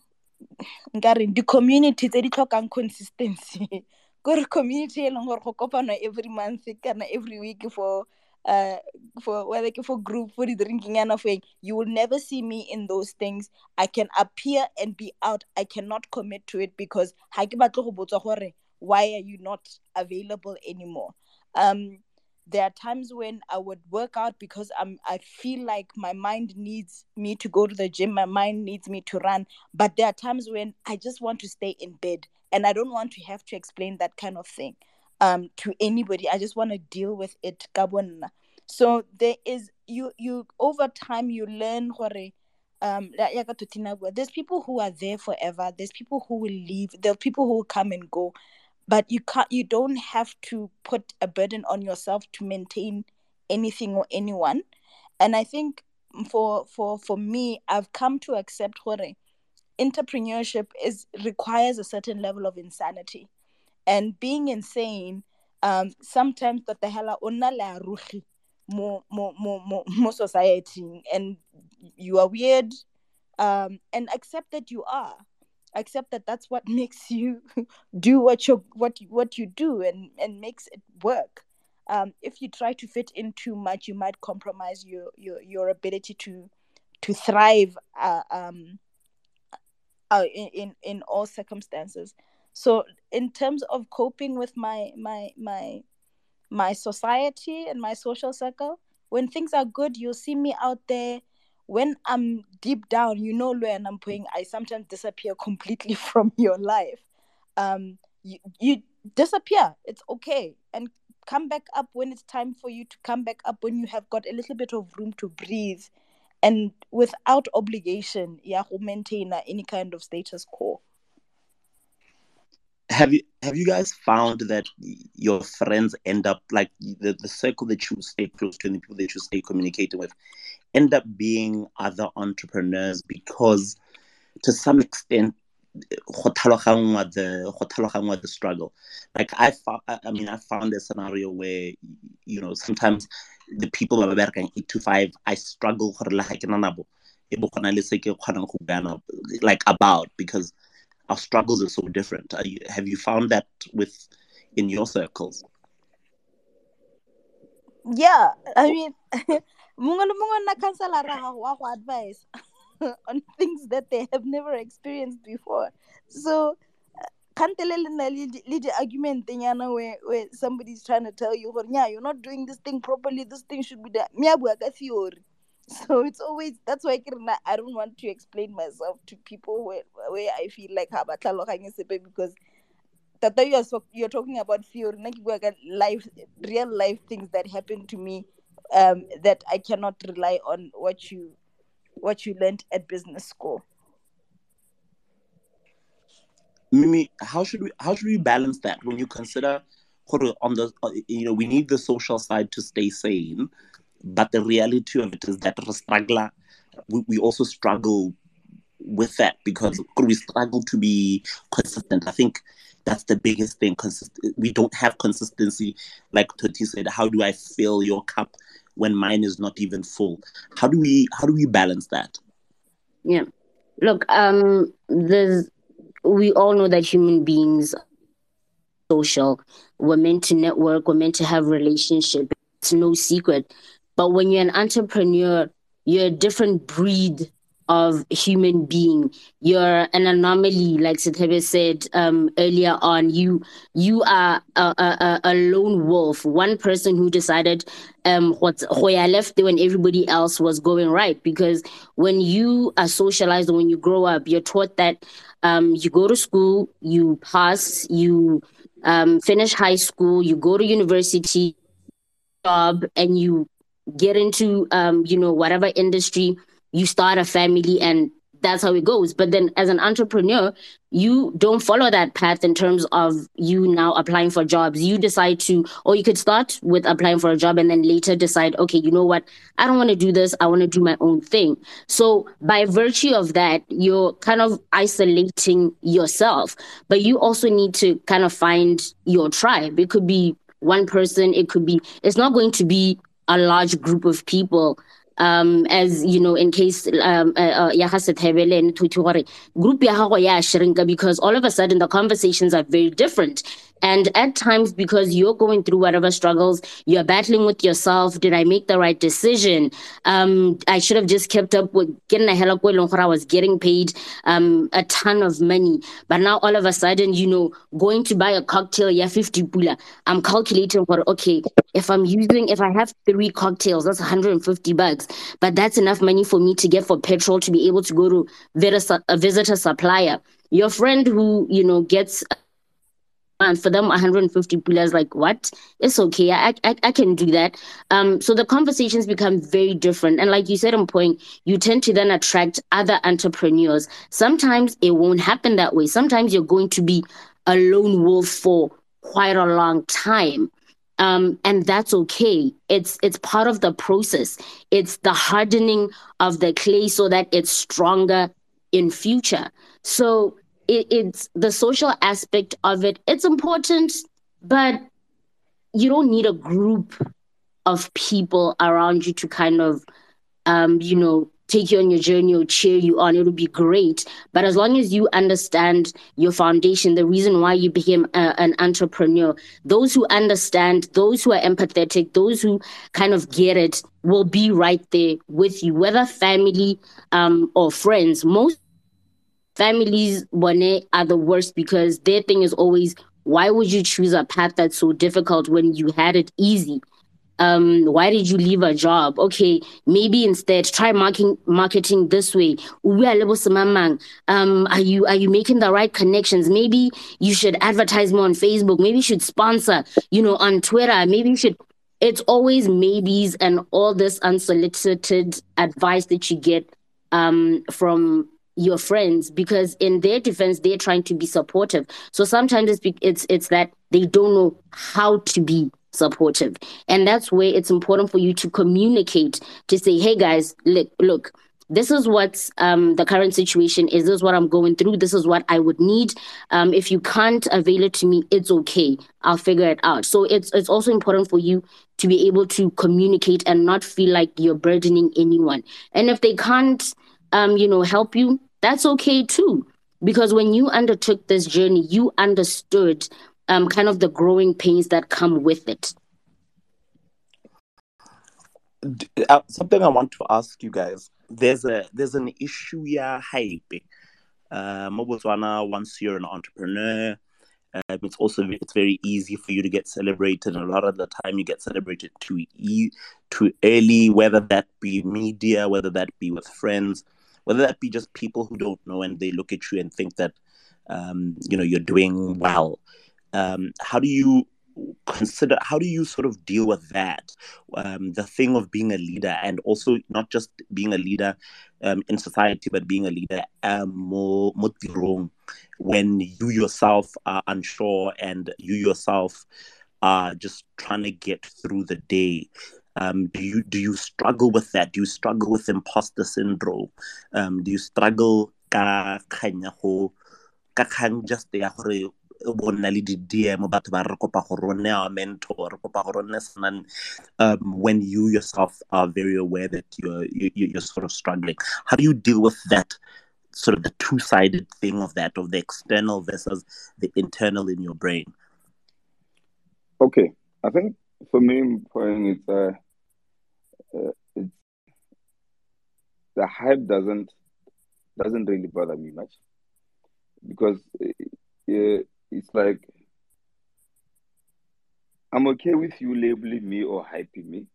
F: nkare di-community tse di tlhokang consistency. Kore community e leng every month every week for uh for whether for group for the drinking and of you will never see me in those things. I can appear and be out. I cannot commit to it because why are you not available anymore? Um there are times when I would work out because I'm I feel like my mind needs me to go to the gym, my mind needs me to run. But there are times when I just want to stay in bed and I don't want to have to explain that kind of thing um to anybody. I just want to deal with it. So there is you you over time you learn um there's people who are there forever, there's people who will leave, there are people who will come and go but you can't you don't have to put a burden on yourself to maintain anything or anyone. And i think for for for me i've come to accept what entrepreneurship is requires a certain level of insanity. And being insane um sometimes that the hell more more more more more society and you are weird um and accept that you are accept that that's what makes you do what you what what you do and and makes it work. Um, if you try to fit in too much you might compromise your your your ability to to thrive uh, um, uh, in, in in all circumstances. So in terms of coping with my my my my society and my social circle when things are good you'll see me out there when I'm deep down, you know when I'm playing, I sometimes disappear completely from your life. Um, you, you disappear. It's okay. And come back up when it's time for you to come back up when you have got a little bit of room to breathe and without obligation, yeah, maintain any kind of status quo.
A: Have you have you guys found that your friends end up like the, the circle that you stay close to and the people that you stay communicating with end up being other entrepreneurs because to some extent the the struggle. Like i found i mean i found a scenario where you know sometimes the people ba ba 8 to 5 i struggle gore le nabo like about because our struggles are so different. You, have you found that with in your circles?
F: Yeah i mean mongwe le on things that they have never experienced before. So kantele le nna le di-argument nyana where, somebody's trying to tell you yeah you're not doing this thing properly this thing should be done so it's always that's why I don't want to explain myself to people where, where I feel like ha ba tlhaloganye sepe because tata you're, you're talking about theory. Life real life things that happen to me um, that I cannot rely on what you what you learned at business school.
A: Mimi, how should we how should we balance that when you consider on the uh, you know we need the social side to stay sane, but the reality of it is that struggle we, we also struggle with that because we struggle to be consistent. I think that's the biggest thing. Consist- we don't have consistency. Like Toti said, how do I fill your cup when mine is not even full? How do we how do we balance that?
E: Yeah, look, um, there's we all know that human beings social. We're meant to network. We're meant to have relationship. It's no secret. But when you're an entrepreneur, you're a different breed of human being. You're an anomaly, like Sithebe said um, earlier on. You you are a, a, a lone wolf, one person who decided um what left when everybody else was going right. Because when you are socialized, when you grow up, you're taught that um, you go to school, you pass, you um, finish high school, you go to university, job, and you get into um, you know whatever industry you start a family and that's how it goes. But then as an entrepreneur, you don't follow that path in terms of you now applying for jobs. You decide to, or you could start with applying for a job and then later decide, okay, you know what? I don't want to do this. I want to do my own thing. So by virtue of that, you're kind of isolating yourself, but you also need to kind of find your tribe. It could be one person. It could be, it's not going to be a large group of people um as you know in case um uh, uh, ya ga sethebele to gore group ya gago ya shrinka because all of a sudden the conversations are very different And at times, because you're going through whatever struggles, you're battling with yourself. Did I make the right decision? Um, I should have just kept up with getting a hell I was getting paid um, a ton of money. But now all of a sudden, you know, going to buy a cocktail, yeah, 50 pula. I'm calculating for, okay, if I'm using, if I have three cocktails, that's 150 bucks. But that's enough money for me to get for petrol to be able to go to a visitor supplier. Your friend who, you know, gets and for them 150 pillars like what? It's okay. I, I i can do that. Um so the conversations become very different. And like you said on point you tend to then attract other entrepreneurs. Sometimes it won't happen that way. Sometimes you're going to be a lone wolf for quite a long time. Um, and that's okay. It's it's part of the process. It's the hardening of the clay so that it's stronger in future. So it, it's the social aspect of it. It's important, but you don't need a group of people around you to kind of, um, you know, take you on your journey or cheer you on. It'll be great. But as long as you understand your foundation, the reason why you became a, an entrepreneur, those who understand, those who are empathetic, those who kind of get it will be right there with you, whether family um, or friends. Most families one are the worst because their thing is always why would you choose a path that's so difficult when you had it easy? Um why did you leave a job? Okay maybe instead try marketing marketing this way. Um are you are you making the right connections? Maybe you should advertise more on facebook. Maybe you should sponsor you know on twitter. Maybe you should it's always maybes and all this unsolicited advice that you get um from your friends because in their defense they're trying to be supportive so sometimes it's it's it's that they don't know how to be supportive and that's where it's important for you to communicate to say hey guys look look this is what um, the current situation is. This is what I'm going through. This is what I would need. Um, if you can't avail it to me, it's okay. I'll figure it out. So it's it's also important for you to be able to communicate and not feel like you're burdening anyone. And if they can't, um, you know, help you, that's okay too. Because when you undertook this journey, you understood um, kind of the growing pains that come with it.
A: Uh, something I want to ask you guys. There's a there's an issue yeah hype. Uh, once you're an entrepreneur, um, it's also it's very easy for you to get celebrated, a lot of the time you get celebrated too e- too early, whether that be media, whether that be with friends whether that be just people who don't know and they look at you and think that um, you know you're doing well. Um, how do you consider how do you sort of deal with that um, the thing of being a leader and also not just being a leader um, in society but being a leader um, more, more when you yourself are unsure and you yourself are just trying to get through the day um, do you do you struggle with that? Do you struggle with imposter syndrome? Um, do you struggle ka ka just sanang um, when you yourself are very aware that you're, you, you're sort of struggling how do you deal with that sort of the two-sided thing of that of the external versus the internal in your brain
G: okay i think for me it's uh, uh, the hype doesn't doesn't really bother me much because uh, it's like I'm okay with you labeling me or hyping me,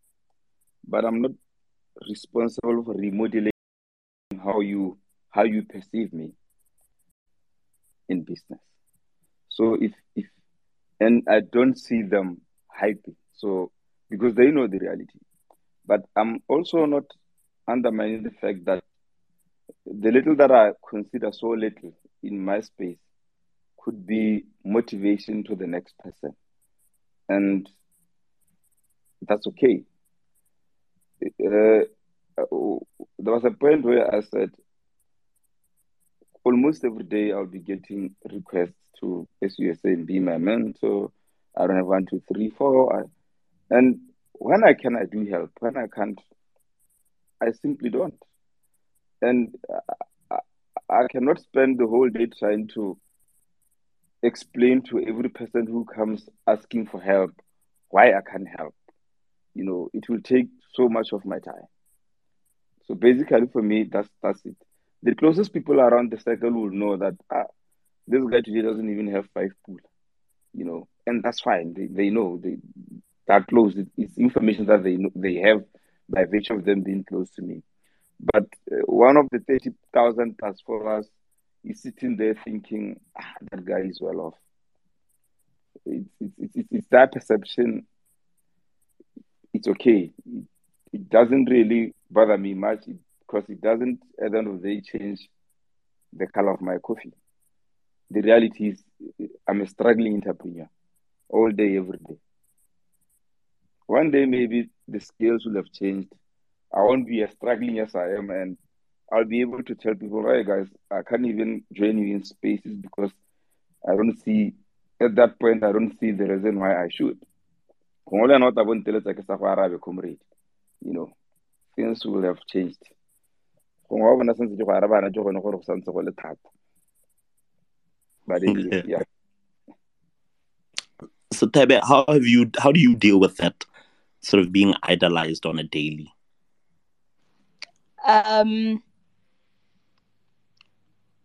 G: but I'm not responsible for remodeling how you how you perceive me in business. So if if and I don't see them hyping, so because they know the reality. But I'm also not undermining the fact that the little that I consider so little in my space could be motivation to the next person. And that's okay. Uh, there was a point where I said, almost every day I'll be getting requests to, you were be my mentor. I don't have one, two, three, four. I, and when I can, I do help. When I can't, I simply don't. And I, I cannot spend the whole day trying to explain to every person who comes asking for help why I can't help. You know, it will take so much of my time. So basically, for me, that's that's it. The closest people around the circle will know that ah, this guy today doesn't even have five pool, you know, and that's fine. They, they know they that close. It's information that they they have by virtue of them being close to me. But uh, one of the thirty thousand plus followers is sitting there thinking, ah, that guy is well off. It's it's it's, it's that perception. It's okay. It, it doesn't really bother me much because it doesn't at the end of the day change the color of my coffee. The reality is I'm a struggling entrepreneur all day, every day. One day maybe the scales will have changed. I won't be as struggling as I am and I'll be able to tell people, hey guys, I can't even join you in spaces because I don't see at that point I don't see the reason why I should. You know, things will have changed. Gongwe wa bona santse ke go arabana ke gone gore go santse go le thata yeah.
A: So Tebe, how have you how do you deal with that sort of being idolized on a daily
F: um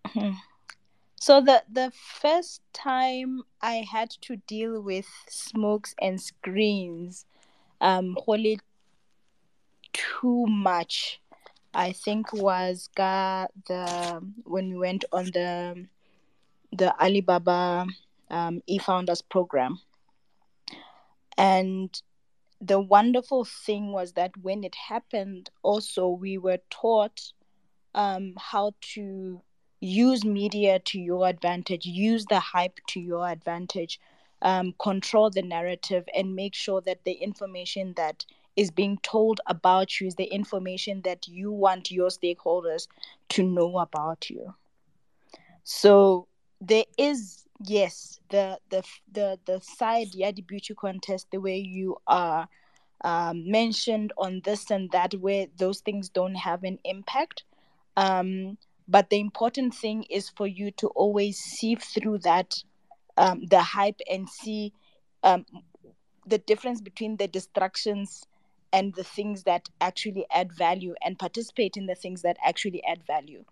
F: hmm. so the the first time i had to deal with smokes and screens um holy too much I think was ga the when we went on the the Alibaba um, e-founders program, and the wonderful thing was that when it happened, also we were taught um, how to use media to your advantage, use the hype to your advantage, um, control the narrative, and make sure that the information that is being told about you is the information that you want your stakeholders to know about you. So there is yes the the the the side yeah the beauty contest the way you are um, mentioned on this and that where those things don't have an impact um, but the important thing is for you to always see through that um, the hype and see um, the difference between the distractions and the things that actually add value and participate in the things that actually add value.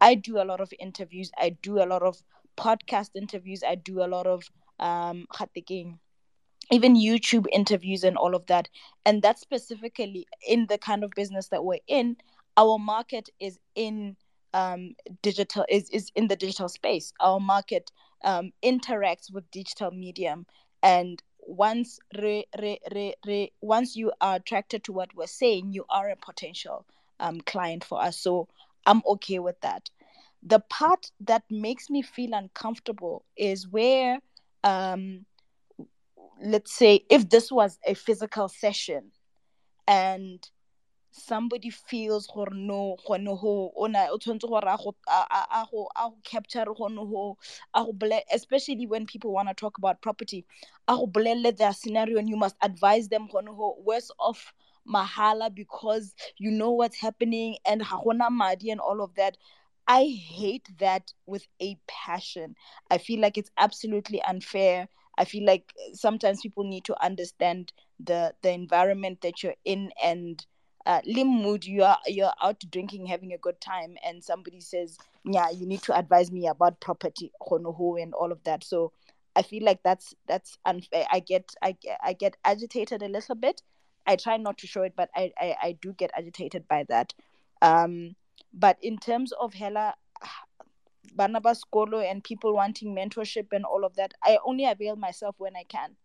F: I do a lot of interviews, I do a lot of podcast interviews, I do a lot of um even YouTube interviews and all of that. And that's specifically in the kind of business that we're in. Our market is in um, digital is, is in the digital space. Our market um, interacts with digital medium and once re, re, re, re, once you are attracted to what we're saying, you are a potential um, client for us. So I'm okay with that. The part that makes me feel uncomfortable is where, um, let's say, if this was a physical session and somebody feels gore no ho o tshwanetse gore a go a go a go capture ho especially when people want to talk about property a go their scenario and you must advise them gone worse off mahala because you know what's happening and hagona madi and all of that I hate that with a passion. I feel like it's absolutely unfair. I feel like sometimes people need to understand the the environment that you're in and uh, lim mood you are you're out drinking having a good time and somebody says yeah you need to advise me about property and all of that so i feel like that's that's unfair i get i get i get agitated a little bit i try not to show it but i i, I do get agitated by that um but in terms of hella Barnabas Skolo and people wanting mentorship and all of that, I only avail myself when I can.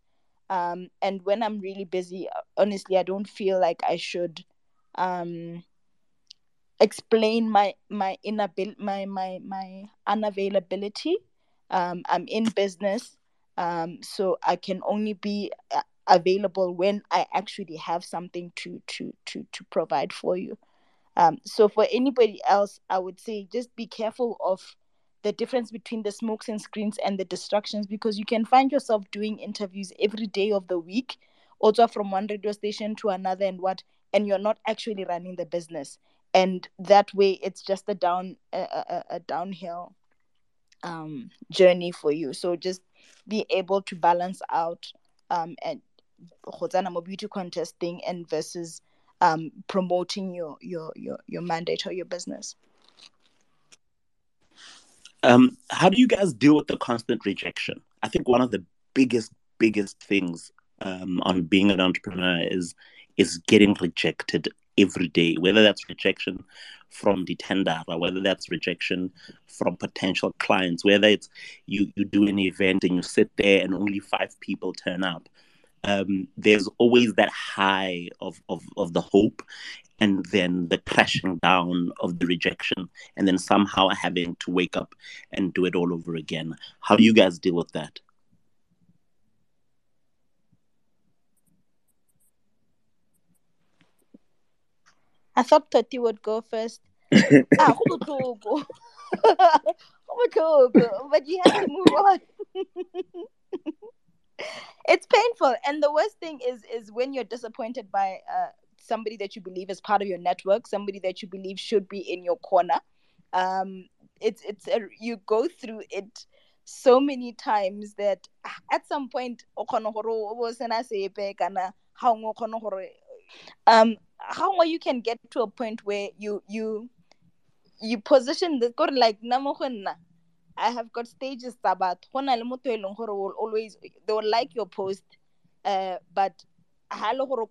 F: Um, and when I'm really busy, honestly, I don't feel like I should um, explain my my inability my my my unavailability um, i'm in business um, so i can only be uh, available when i actually have something to to to to provide for you um, so for anybody else i would say just be careful of the difference between the smokes and screens and the distractions because you can find yourself doing interviews every day of the week also from one radio station to another and what and you're not actually running the business and that way it's just a down a, a, a downhill um, journey for you. So just be able to balance out um, and Hosanna beauty contesting and versus um, promoting your, your your your mandate or your business.
A: Um, how do you guys deal with the constant rejection? I think one of the biggest biggest things um, on being an entrepreneur is is getting rejected every day, whether that's rejection from the tender or whether that's rejection from potential clients, whether it's you, you do an event and you sit there and only five people turn up. Um, there's always that high of, of, of the hope and then the crashing down of the rejection and then somehow having to wake up and do it all over again. How do you guys deal with that?
F: I thought Toti would go first. ah, but you have to move on. it's painful, and the worst thing is is when you're disappointed by uh, somebody that you believe is part of your network, somebody that you believe should be in your corner. Um, it's it's a, you go through it so many times that ah, at some point um you can get to a point where you you you position the like I have got stages but go na le motho e will always they will like your post uh, but ha le ko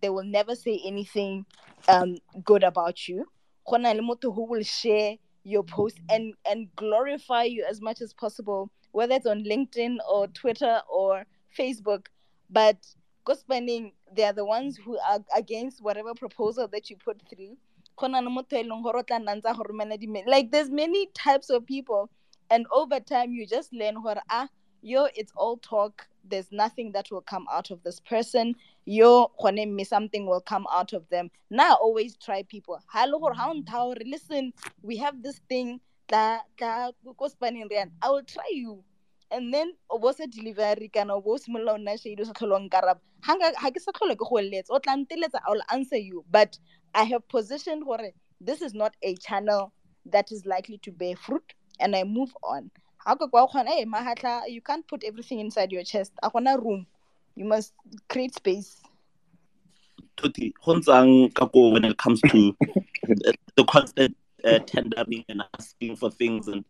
F: they will never say anything um good about you. Who will share your post and and glorify you as much as possible whether it's on LinkedIn or Twitter or Facebook. But gospelling they are the ones who are against whatever proposal that you put through. Like there's many types of people and over time you just learn what ah yo it's all talk. There's nothing that will come out of this person. Yo me something will come out of them. Now always try people listen we have this thing i will try you. And then o bo se delivery kana o bo o simolola i will answer you. But i have positioned gore this is not a channel that is likely to bear fruit and i move on. Ga ka kwa kgona hey mahatla you can't put everything inside your chest. I want a room. You must create space.
A: Toti go when it comes to the constant uh, tendering and asking for things and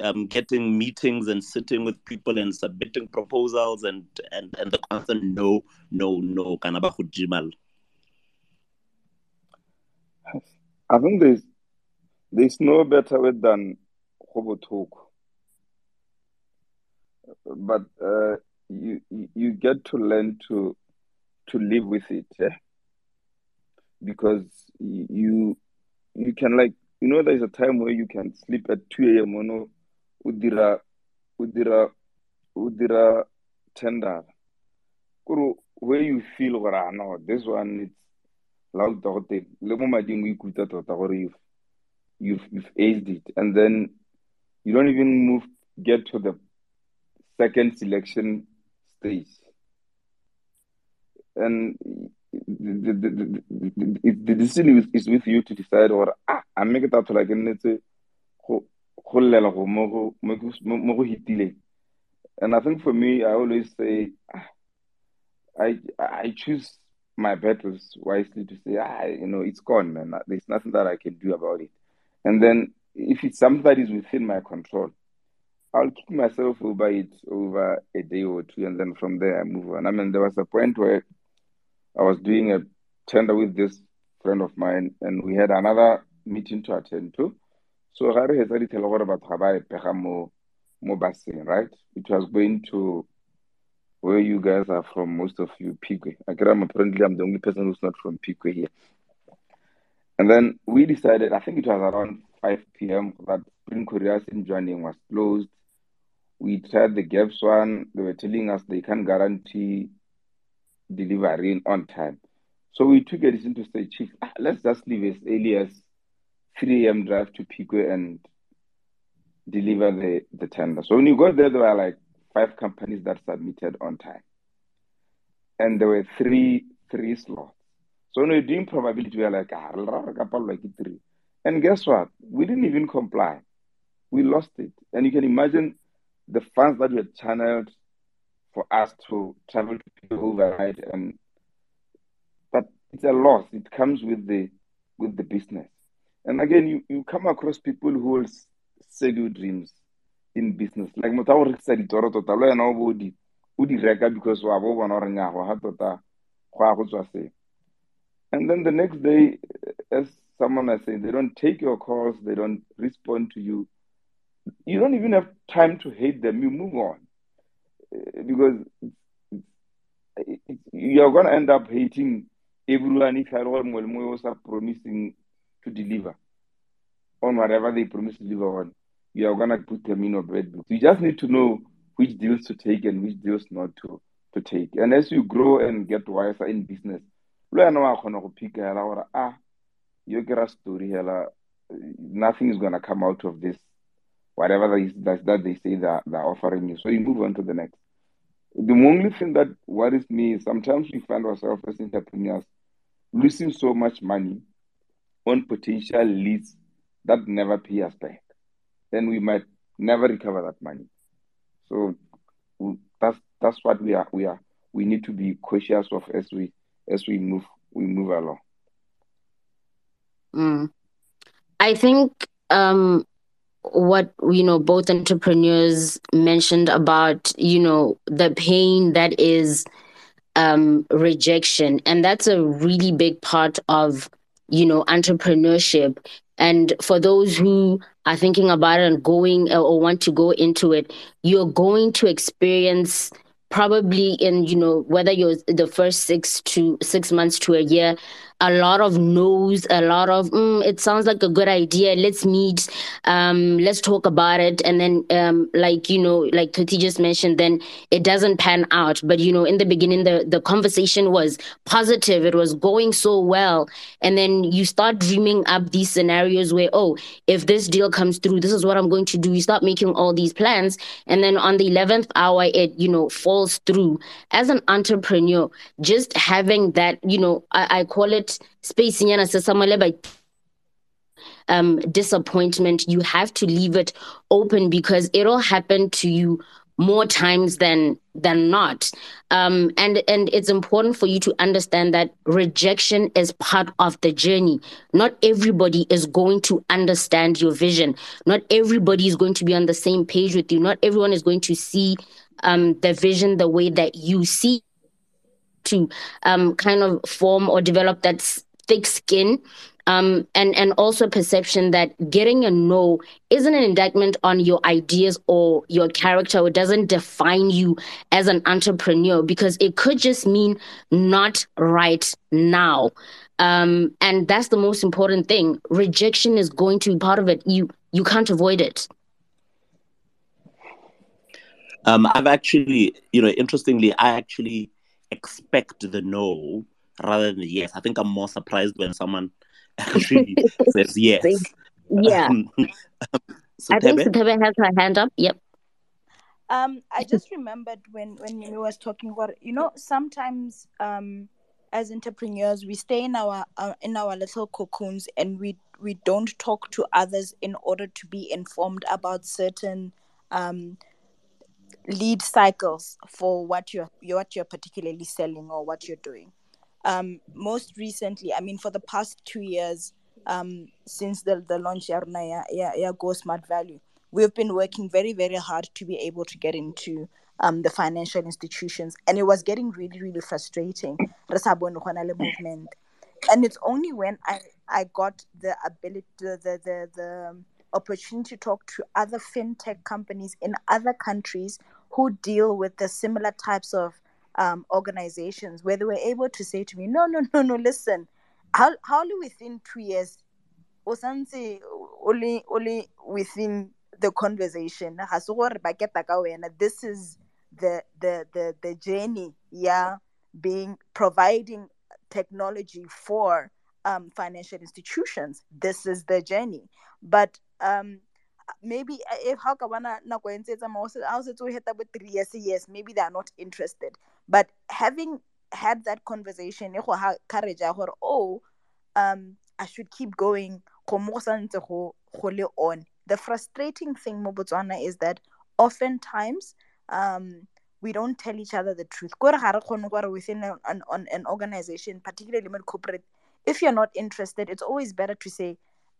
A: um, getting meetings and sitting with people and submitting proposals and and, and the constant no, no, no, kind of
G: I think there's there's no better way than But uh, you you get to learn to to live with it, yeah? because you you can like you know there's a time where you can sleep at two a.m. Know, udira udira o dira tender kore where you feel gore ah no this one it's loud teng le mo mading tota you've, you've aced it and then you don't even move get to the second selection stage. And the, the, the, the, decision is, with you to decide or ah I make it up to like go hitileng. And i think for me i always say ah, i i choose my battles wisely to say ah you know it's gone man there's nothing that i can do about it. And then if it's something that is within my control i'll kick myself over it over a day or two and then from there i move on. I mean there was a point where i was doing a tender with this friend of mine and we had another meeting to attend to. So ga re already dithelo gore batho ga ba e pega mo mo right? It was going to where you guys are from most of you am apparently I'm the only person who's not from Phikwe here. And then we decided, I think it was around 5 p.m. that Spring Korea's in joining was closed. We tried the gaps one. They were telling us they can't guarantee delivery on time. So we took a decision to say, Chief, ah, let's just leave as early as 3 a.m. drive to Phikwe and deliver the, the tender. So when you got there, there were like five companies that submitted on time. And there were three three slots. So when we are probability, we were like, ah, three. And guess what? We didn't even comply. we lost it. And you can imagine the funds that were channeled for us to travel to and but it's a loss. It comes with the with the business. And again, you, you come across people who will sell you dreams in business. Like motho go rekisa ditoro tota le wena o bo because wa bo bona gore go a. And then the next day, as someone has said, they don't take your calls, they don't respond to you. You don't even have time to hate them. You move on uh, because you're going to end up hating everyone if you're promising to deliver on whatever they promise to deliver on. You are going to put them in a bad book. You just need to know which deals to take and which deals not to, to take. And as you grow and get wiser in business, le wa kgona go hela gore ah yo kera story hela nothing is going to come out of this whatever that, is, that, that they say that they're offering you so you move on to the next the only thing that worries me is sometimes we find ourselves as entrepreneurs losing so much money on potential leads that never pay us back. Then we might never recover that money. So that's that's what we are we are we need to be cautious of as we as we move we move along.
E: Mm. I think um what you know both entrepreneurs mentioned about you know the pain that is um rejection and that's a really big part of you know entrepreneurship and for those who are thinking about it and going or want to go into it you're going to experience probably in you know whether you're the first six to six months to a year a lot of no's, a lot of mm, it sounds like a good idea. Let's meet, um, let's talk about it, and then um, like you know, like Toti just mentioned, then it doesn't pan out. But you know, in the beginning, the the conversation was positive. It was going so well, and then you start dreaming up these scenarios where oh, if this deal comes through, this is what I'm going to do. You start making all these plans, and then on the eleventh hour, it you know falls through. As an entrepreneur, just having that, you know, I, I call it space nyana um disappointment you have to leave it open because it'll happen to you more times than than not. Um and and it's important for you to understand that rejection is part of the journey. Not everybody is going to understand your vision. Not everybody is going to be on the same page with you. Not everyone is going to see um the vision the way that you see to um, kind of form or develop that thick skin um, and and also perception that getting a no isn't an indictment on your ideas or your character. It doesn't define you as an entrepreneur because it could just mean not right now. Um, and that's the most important thing. Rejection is going to be part of it. You you can't avoid it.
A: Um, I've actually, you know, interestingly, I actually expect the no rather than the yes. I think I'm more surprised when someone actually says yes.
E: Yeah. Um, I think Sitebe has her hand up. Yep.
F: Um, I just remembered when when Mimi was talking about you know sometimes um as entrepreneurs we stay in our uh, in our little cocoons and we we don't talk to others in order to be informed about certain um lead cycles for what you're what you're particularly selling or what you're doing. Um, most recently, I mean, for the past two years, um, since the, the launch of yeah, yeah, Go Smart Value, we've been working very, very hard to be able to get into um, the financial institutions. And it was getting really, really frustrating. movement. And it's only when I, I got the ability, the, the, the, the opportunity to talk to other fintech companies in other countries who deal with the similar types of um, organizations where they were able to say to me, no, no, no, no, listen, how, how within two years, only, only within the conversation, this is the, the, the, the journey, yeah, being providing technology for um, financial institutions. This is the journey. But um, maybe uh, if how ka bana nako e ntse e tsamaya ga o setse o heta three years yes maybe they are not interested. But having had that conversation courage oh um i should keep going on. The frustrating thing mo botswana is that oftentimes um we don't tell each other the truth. Within an, an, an organization particularly in corporate if you're not interested it's always better to say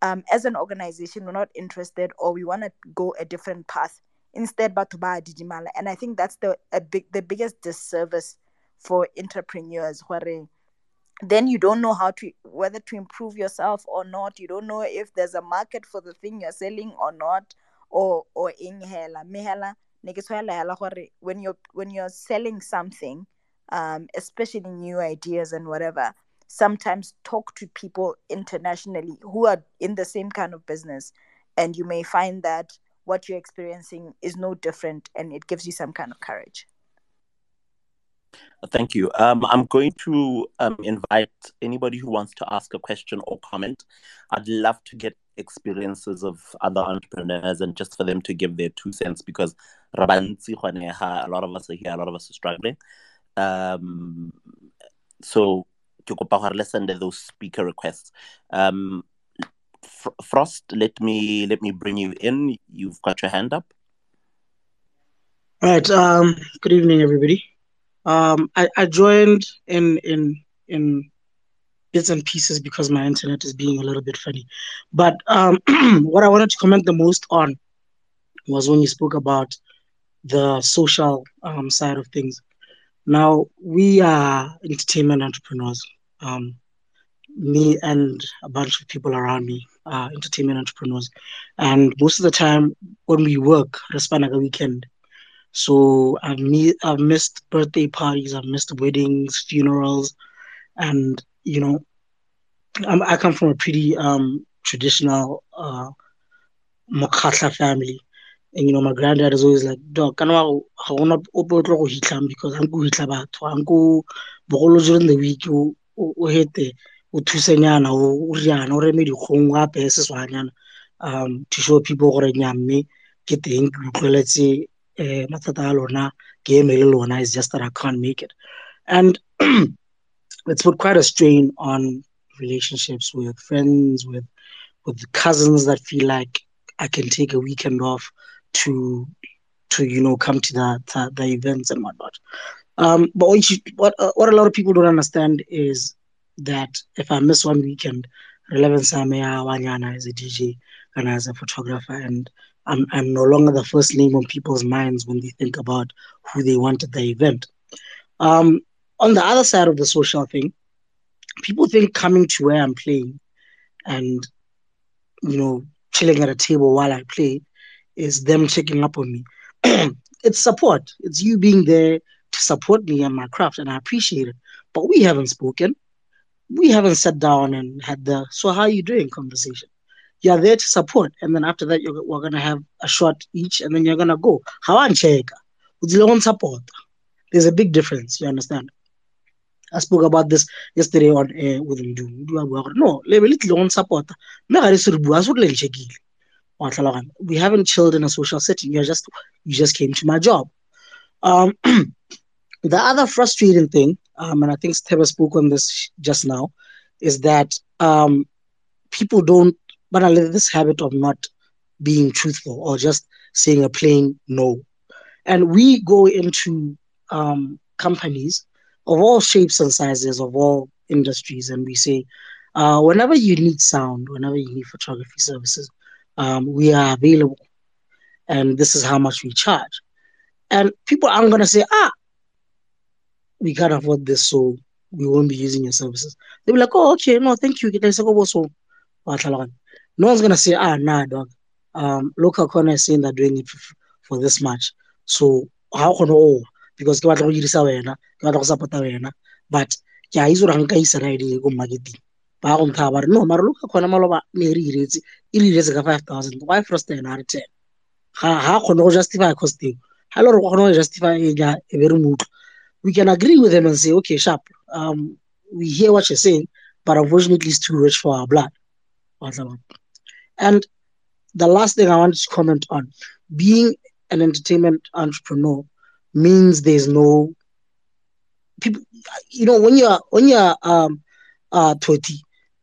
F: um, as an organization we're not interested or we want to go a different path. Instead but to buy digimala and i think that's the big the biggest disservice for entrepreneurs where then you don't know how to whether to improve yourself or not. You don't know if there's a market for the thing you're selling or not or or in hela. Mehela when you're when you're selling something um especially new ideas and whatever sometimes talk to people internationally who are in the same kind of business and you may find that what you're experiencing is no different and it gives you some kind of courage
A: Thank you. Um, I'm going to um, invite anybody who wants to ask a question or comment. I'd love to get experiences of other entrepreneurs and just for them to give their two cents because a lot of us are here, a lot of us are struggling. Um, so let's send those speaker requests. Um, Frost, let me let me bring you in. You've got your hand up.
H: All right. Um, good evening, everybody. Um, I, I joined in in in bits and pieces because my internet is being a little bit funny. But um, what I wanted to comment the most on was when you spoke about the social um, side of things. Now we are entertainment entrepreneurs. Um, me and a bunch of people around me are entertainment entrepreneurs, and most of the time when we work, Respanaga weekend, so I've, me- I've missed birthday parties, I've missed weddings, funerals, and you know, I'm, i come from a pretty um, traditional uh, Mokhatla family. And you know, my granddad is always like, dog, kana wa ga gona ope o tlo go hitlang because nko hitla batho, ga nko bogolo during the week o o hete o thusenyana o riana o reme dikgong o apeye seswanyana um to show people gore nyamme ke teng ke utlweletse uh, mathata a lona ke eme le lona is just that I can't make it. And it's put quite a strain on relationships with friends, with with cousins that feel like I can take a weekend off to to you know come to the the, the events and whatnot. Um, but what you, what uh, what a lot of people don't understand is that if I miss one weekend, Relevance Samea Wanyana is a DJ and as a photographer, and I'm, I'm no longer the first name on people's minds when they think about who they want at the event. Um, on the other side of the social thing, people think coming to where I'm playing and, you know, chilling at a table while I play is them checking up on me. it's support. It's you being there support me and my craft, and I appreciate it. But we haven't spoken. We haven't sat down and had the so how are you doing conversation you're there to support. And then after that, you're, we're to have a shot each and then you're to go. Hawancheka. Udzileon support. There's a big difference. You understand? I spoke about this yesterday on air with him. No, little on support. We haven't chilled in a social setting. You just you just came to my job. Um, the other frustrating thing, um, and I think Steve spoke on this just now, is that um, people don't but I let this habit of not being truthful or just saying a plain no. And we go into um, companies of all shapes and sizes, of all industries, and we say, uh, whenever you need sound, whenever you need photography services, um, we are available. And this is how much we charge. And people aren't going to say, ah, we can't afford this, so we won't be using your services. They'll be like, oh, okay, no, thank you. No one's gonna say, ah, nah, dog. Um, local corner is saying they're doing it for, this much. So how can oh because ke batla go dirisa wena ke batla go support-a wena but ke a itse gore nka isa ride ko marketing ba go ntha ba re no mara local corner maloba ne re iretse ka five thousand why frost ena re ten ga ha kgone go justify cost eo ha le gore go justify e ja e we can agree with them and say okay sharp um we hear what you're saying but unfortunately it's too rich for our blood. And the last thing I wanted to comment on being an entertainment entrepreneur means there's no people you know when you're when you're um uh 20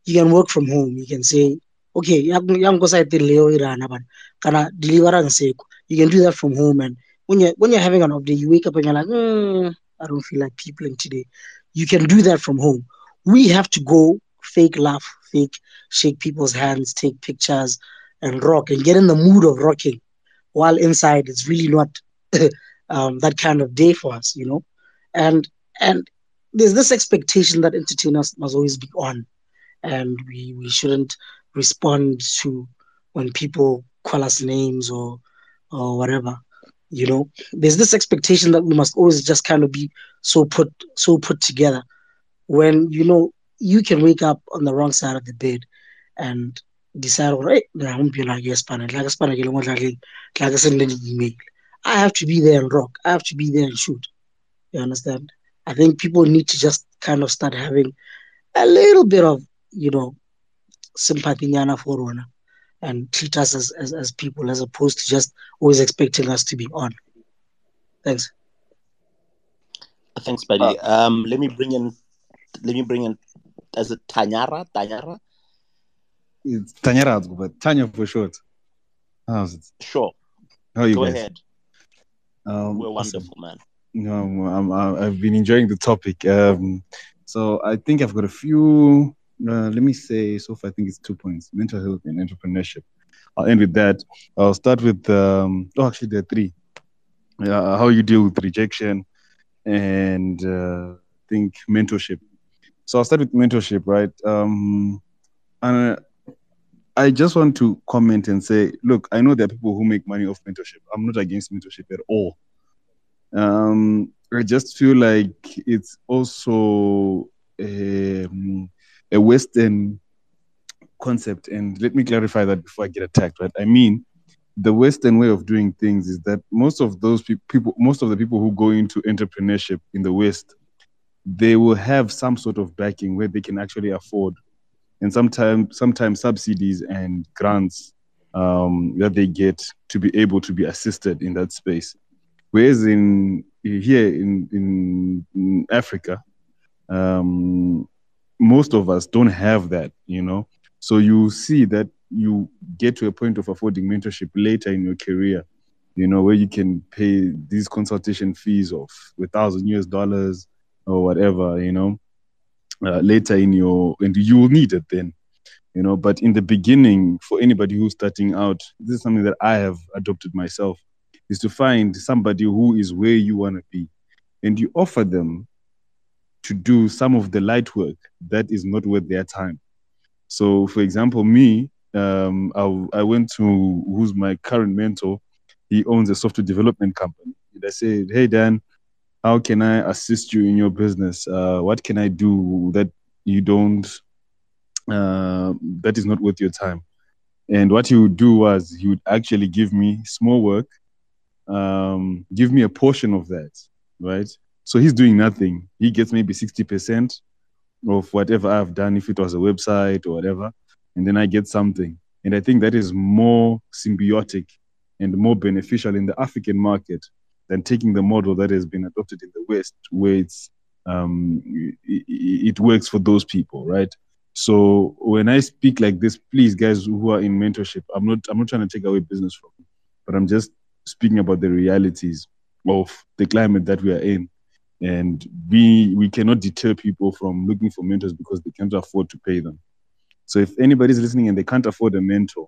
H: you can work from home. You can say okay leo irana ban kana deliver ang seko you can do that from home. And when you're when you're having an day you wake up and you're like mm, i don't feel like peopling today. You can do that from home. We have to go fake laugh fake shake people's hands take pictures and rock and get in the mood of rocking while inside. It's really not um, that kind of day for us you know? And and there's this expectation that entertainers must always be on and we we shouldn't respond to when people call us names or or whatever you know there's this expectation that we must always just kind of be so put so put together when you know you can wake up on the wrong side of the bed and decide right I won't be like yes like like an email I have to be there and rock. I have to be there and shoot. You understand? I think people need to just kind of start having a little bit of you know sympathy for one and treat us as, as, as people as opposed to just always expecting us to be on. Thanks.
A: Thanks, buddy. Uh, um, let me bring in. Let me bring in. As a Tanyara, Tanyara.
I: It's Tanyara, but Tanya for short. How's it?
A: Sure.
I: How are you
A: Go
I: guys?
A: ahead.
I: Um,
A: We're wonderful, man.
I: No, I'm, I'm, I've been enjoying the topic. Um, so I think I've got a few. Uh, let me say, so far I think it's two points: mental health and entrepreneurship. I'll end with that. I'll start with. Um, oh, actually, there are three. Uh, how you deal with rejection, and uh, think mentorship. So I'll start with mentorship, right? Um, and I just want to comment and say, look, I know there are people who make money off mentorship. I'm not against mentorship at all. Um, I just feel like it's also um, a Western concept. And let me clarify that before I get attacked, right? I mean, the Western way of doing things is that most of those pe- people, most of the people who go into entrepreneurship in the West, they will have some sort of backing where they can actually afford, and sometimes sometimes subsidies and grants um, that they get to be able to be assisted in that space. Whereas in here in in, Africa, um, most of us don't have that, you know. So you see that you get to a point of affording mentorship later in your career, you know, where you can pay these consultation fees of a thousand US dollars or whatever, you know, uh, later in your, and you will need it then, you know. But in the beginning, for anybody who's starting out, this is something that I have adopted myself, is to find somebody who is where you want to be, and you offer them to do some of the light work that is not worth their time. So, for example, me, um, I, I went to who's my current mentor. He owns a software development company. And I said, "Hey Dan, how can I assist you in your business? Uh, what can I do that you don't, uh, that is not worth your time?" And what he would do was he would actually give me small work, um, give me a portion of that, right? So he's doing nothing. He gets maybe sixty percent of whatever I've done, if it was a website or whatever, and then I get something. And I think that is more symbiotic and more beneficial in the African market than taking the model that has been adopted in the West, where it's um, it, it works for those people, right? So when I speak like this, please, guys who are in mentorship, I'm not I'm not trying to take away business from you, but I'm just speaking about the realities of the climate that we are in and we we cannot deter people from looking for mentors because they can't afford to pay them. So if anybody's listening and they can't afford a mentor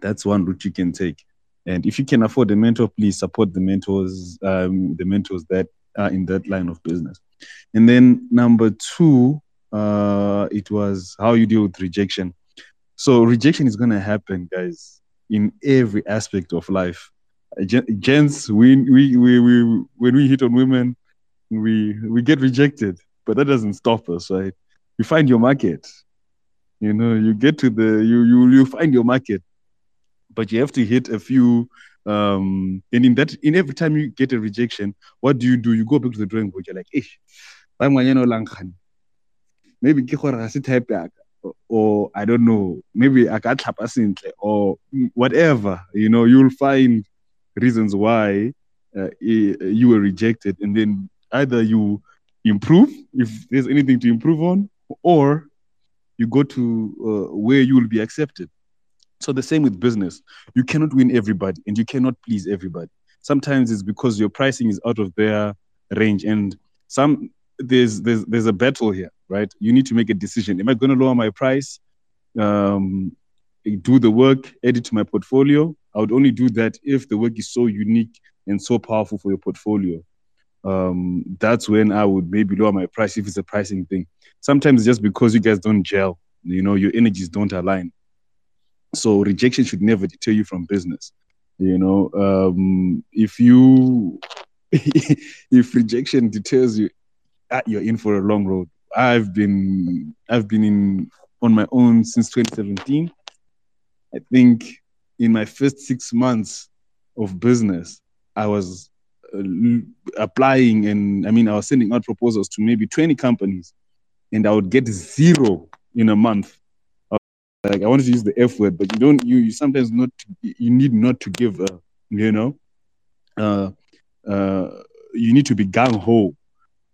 I: that's one route you can take. And if you can afford a mentor please support the mentors um, the mentors that are in that line of business. And then number two uh, it was how you deal with rejection. So rejection is going to happen guys in every aspect of life. Gents we, we, we, we when we hit on women we we get rejected, but that doesn't stop us, right? You find your market. You know, you get to the you you you find your market, but you have to hit a few. Um, and in that, in every time you get a rejection, what do you do? You go back to the drawing board. You're like, "Ish, maybe ke or I don't know, maybe I got tlhapa sentle or whatever. You know, you'll find reasons why uh, you were rejected, and then either you improve if there's anything to improve on, or you go to uh, where you will be accepted. So the same with business. You cannot win everybody and you cannot please everybody. Sometimes it's because your pricing is out of their range and some there's there's there's a battle here, right? You need to make a decision. Am I going to lower my price? Um, do the work, add it to my portfolio. I would only do that if the work is so unique and so powerful for your portfolio. Um, that's when I would maybe lower my price if it's a pricing thing. Sometimes just because you guys don't gel, you know, your energies don't align. So rejection should never deter you from business. You know, um, if you if rejection deters you, ah, you're in for a long road. I've been I've been in on my own since 2017. I think in my first six months of business, I was applying and I mean I was sending out proposals to maybe 20 companies, and I would get zero in a month. Like I wanted to use the F word, but you don't. You, you sometimes not. You need not to give. You know, uh, uh, you need to be gung ho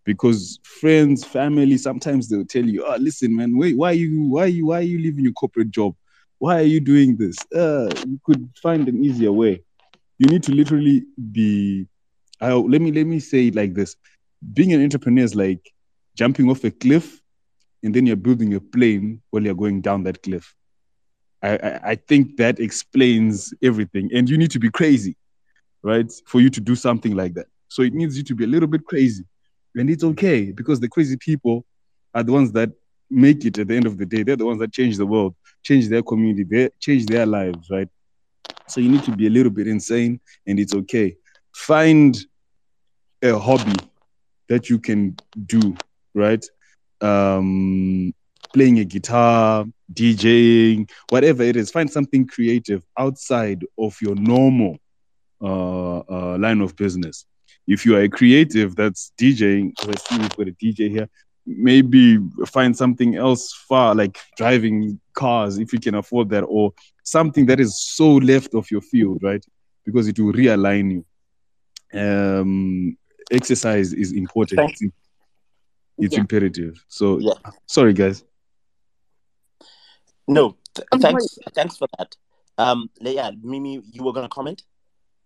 I: because friends, family, sometimes they'll tell you, "Oh, listen, man, wait, why you, why you, why are you leaving your corporate job? Why are you doing this? Uh, you could find an easier way." You need to literally be. Uh, let me let me say it like this: being an entrepreneur is like jumping off a cliff, and then you're building a plane while you're going down that cliff. I, I, I think that explains everything, and you need to be crazy, right, for you to do something like that. So it needs you to be a little bit crazy and it's okay because the crazy people are the ones that make it at the end of the day. They're the ones that change the world, change their community, they change their lives, right? So you need to be a little bit insane and it's okay. Find a hobby that you can do, right? Um, playing a guitar, DJing, whatever it is. Find something creative outside of your normal uh, uh, line of business if you are a creative that's DJing, I see we've got a DJ here, maybe find something else far, like driving cars, if you can afford that, or something that is so left of your field, right? Because it will realign you. Um, exercise is important. It's, it's yeah. imperative. So, yeah. sorry, guys.
A: No, th- thanks. Thanks for that. Um, yeah, Mimi, you were gonna comment.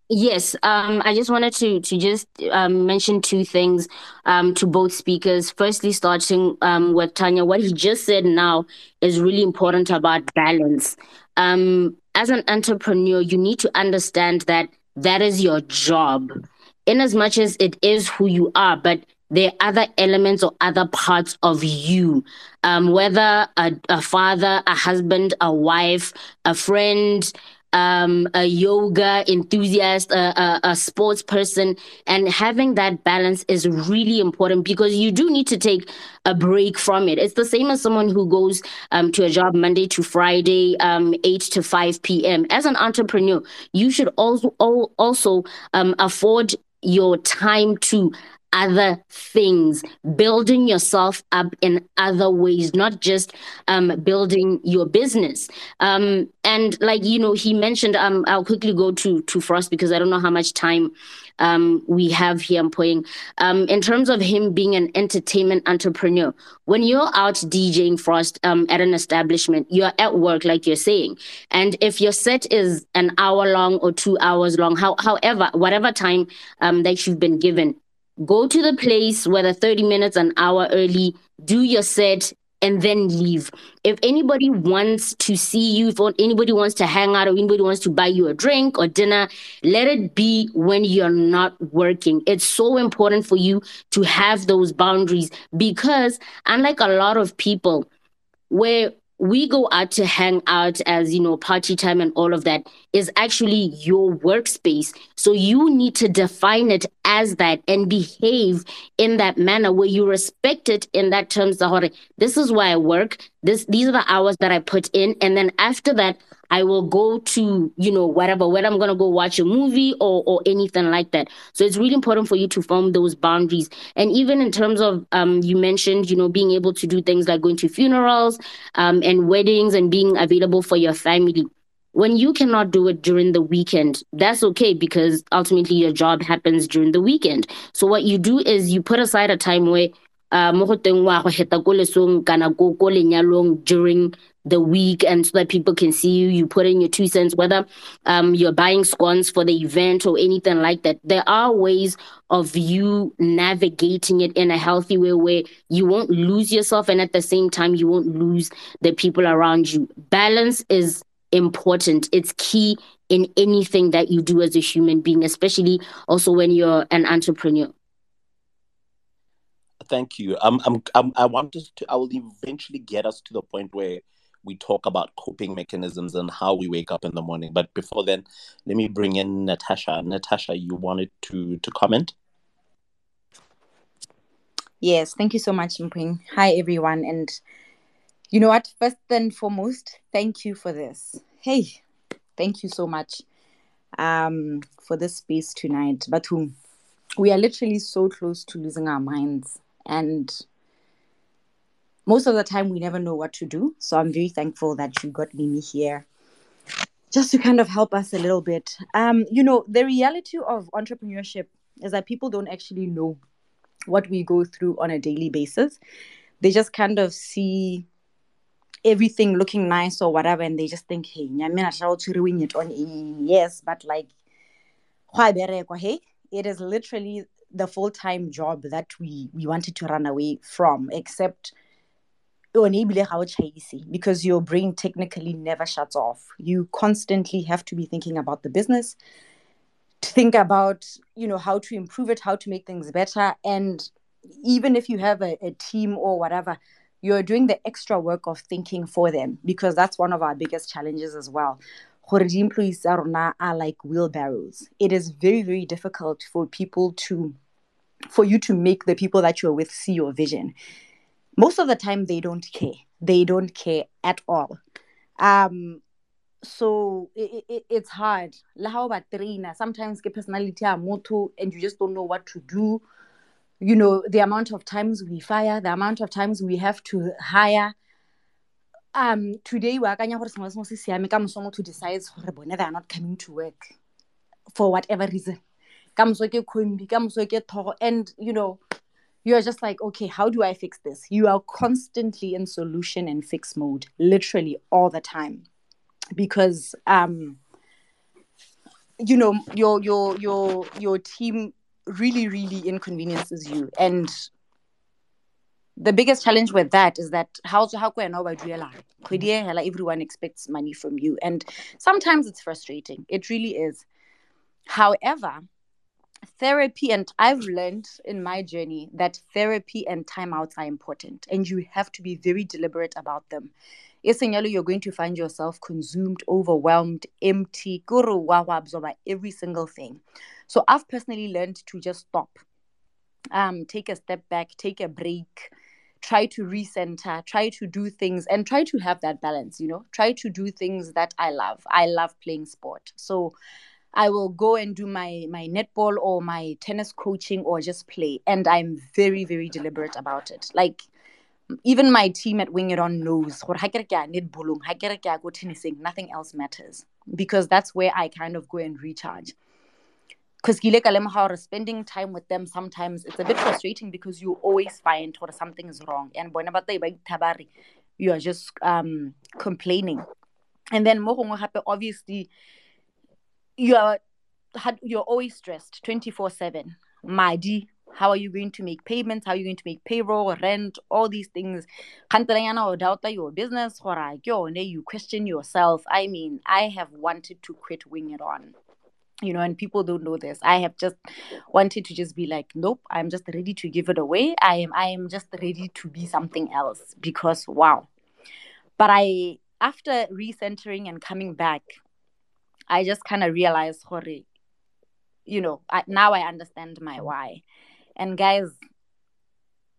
E: Yes, um, I just wanted to to just um, mention two things um, to both speakers. Firstly, starting um, with Tanya, what he just said now is really important about balance. Um, as an entrepreneur, you need to understand that that is your job, in as much as it is who you are, but there are other elements or other parts of you, um, whether a, a father, a husband, a wife, a friend, um, a yoga enthusiast, a, a, a, sports person, and having that balance is really important because you do need to take a break from it. It's the same as someone who goes um, to a job Monday to Friday, um, 8 to 5 p.m. As an entrepreneur, you should also also um, afford your time to other things, building yourself up in other ways, not just um, building your business. Um, and like you know, he mentioned. Um, I'll quickly go to to Frost because I don't know how much time um, we have here. I'm playing. Um, in terms of him being an entertainment entrepreneur, when you're out DJing Frost um, at an establishment, you're at work, like you're saying. And if your set is an hour long or two hours long, how, however, whatever time um, that you've been given, go to the place, whether 30 minutes, an hour early, do your set, and then leave. If anybody wants to see you, if anybody wants to hang out, or anybody wants to buy you a drink or dinner, let it be when you're not working. It's so important for you to have those boundaries because, unlike a lot of people, where we go out to hang out as you know party time and all of that is actually your workspace. So you need to define it as that and behave in that manner where you respect it in that terms the this is why i work. This these are the hours that i put in. And then after that I will go to, you know, whatever, whether I'm going to go watch a movie or, or anything like that. So it's really important for you to form those boundaries. And even in terms of, um, you mentioned, you know, being able to do things like going to funerals um, and weddings and being available for your family. When you cannot do it during the weekend, that's okay because ultimately your job happens during the weekend. So what you do is you put aside a time where uh mo kana during the week and so that people can see you you put in your two cents whether um you're buying scones for the event or anything like that. There are ways of you navigating it in a healthy way where you won't lose yourself and at the same time you won't lose the people around you. Balance is important. It's key in anything that you do as a human being especially also when you're an entrepreneur.
A: Thank you. Um, I'm, I'm, i want us to i will eventually get us to the point where we talk about coping mechanisms and how we wake up in the morning. But before then, let me bring in Natasha. Natasha, you wanted to to comment?
J: Yes, thank you so much, Mping. Hi, everyone. And you know what? First and foremost, thank you for this. Hey, thank you so much um, for this space tonight. But we are literally so close to losing our minds. And most of the time we never know what to do. So I'm very thankful that you got Mimi here just to kind of help us a little bit. Um, you know, the reality of entrepreneurship is that people don't actually know what we go through on a daily basis. They just kind of see everything looking nice or whatever, and they just think, hey, I mean, I should ruin it on yes, but like hey, it is literally the full-time job that we we wanted to run away from, except because your brain technically never shuts off. You constantly have to be thinking about the business, to think about, you know, how to improve it, how to make things better. And even if you have a, a team or whatever, you're doing the extra work of thinking for them because that's one of our biggest challenges as well. Employees are like wheelbarrows. It is very, very difficult for people to, for you to make the people that you're with see your vision most of the time they don't care. They don't care at all. Um so it, it, it's hard. How about trainer sometimes get personality a motho and you just don't know what to do. You know the amount of times we fire the amount of times we have to hire. Um today we akanya gore sengwe sengwe se siame ka moso motho decides gore bone they are not coming to work for whatever reason. And you know you're just like, okay, how do I fix this? You are constantly in solution and fix mode, literally all the time. Because um you know, your your your your team really, really inconveniences you. And the biggest challenge with that is that how how can I know everyone expects money from you. And sometimes it's frustrating. It really is. However, therapy and I've learned in my journey that therapy and timeouts are important and you have to be very deliberate about them. Essentially, you're going to find yourself consumed, overwhelmed, empty, guru absorb every single thing. So I've personally learned to just stop, um, take a step back, take a break, try to recenter, try to do things and try to have that balance, you know, try to do things that I love. I love playing sport. So I will go and do my my netball or my tennis coaching or just play. And I'm very, very deliberate about it. Like even my team at Wing It On knows go tennising, nothing else matters. Because that's where I kind of go and recharge. Because spending time with them sometimes it's a bit frustrating because you always find what something is wrong. And you are just um, complaining. And then obviously you are had you're always stressed 24 7 my madi how are you going to make payments? How are you going to make payroll rent all these things? Your business you question yourself. I mean i have wanted to quit wing it on. You know and people don't know this. I have just wanted to just be like nope i'm just ready to give it away. I am i am just ready to be something else. Because wow. But i after recentering and coming back I just kind of realized, Hori, you know, I, now I understand my why. And guys,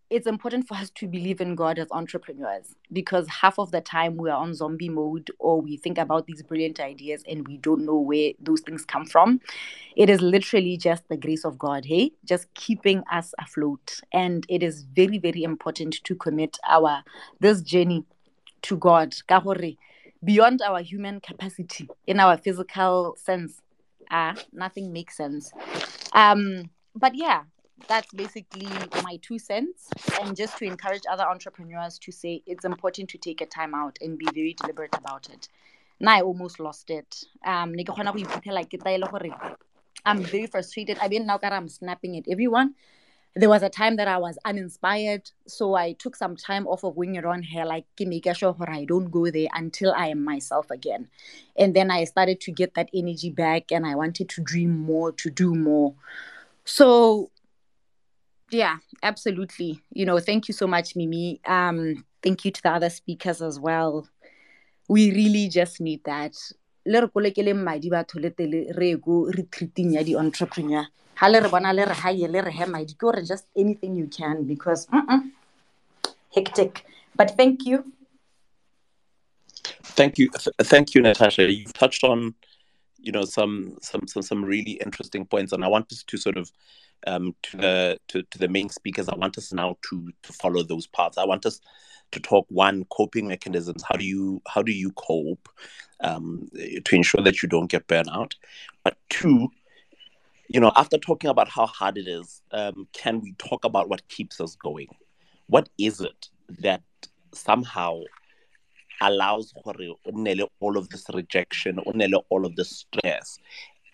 J: it's important for us to believe in God as entrepreneurs because half of the time we are on zombie mode or we think about these brilliant ideas and we don't know where those things come from. It is literally just the grace of God, hey, just keeping us afloat. And it is very, very important to commit our this journey to God. Kahore, beyond our human capacity in our physical sense ah nothing makes sense um but yeah that's basically my two cents. And just to encourage other entrepreneurs to say it's important to take a time out and be very deliberate about it. Now I almost lost it. Um, I'm very frustrated. I mean, now that I'm snapping at everyone there was a time that I was uninspired. So I took some time off of Wing It On Hair, like making sure I don't go there until I am myself again. And then I started to get that energy back and I wanted to dream more, to do more. So yeah, absolutely. You know, thank you so much, Mimi. Um, thank you to the other speakers as well. We really just need that. le re kolekeleng madi batho le tele re go retreating ya di-entrepreneur ha le re bona le re haye le re ke gore just anything you can because mm hectic. But thank you.
A: Thank you Th- thank you natasha. You've touched on you know some some some, some really interesting points and i want us to sort of um, to the to, to the main speakers. I want us now to to follow those paths. I want us to talk one coping mechanisms. How do you how do you cope um, to ensure that you don't get burnout? But two you know after talking about how hard it is um, can we talk about what keeps us going? What is it that somehow allows all of this rejection all of this stress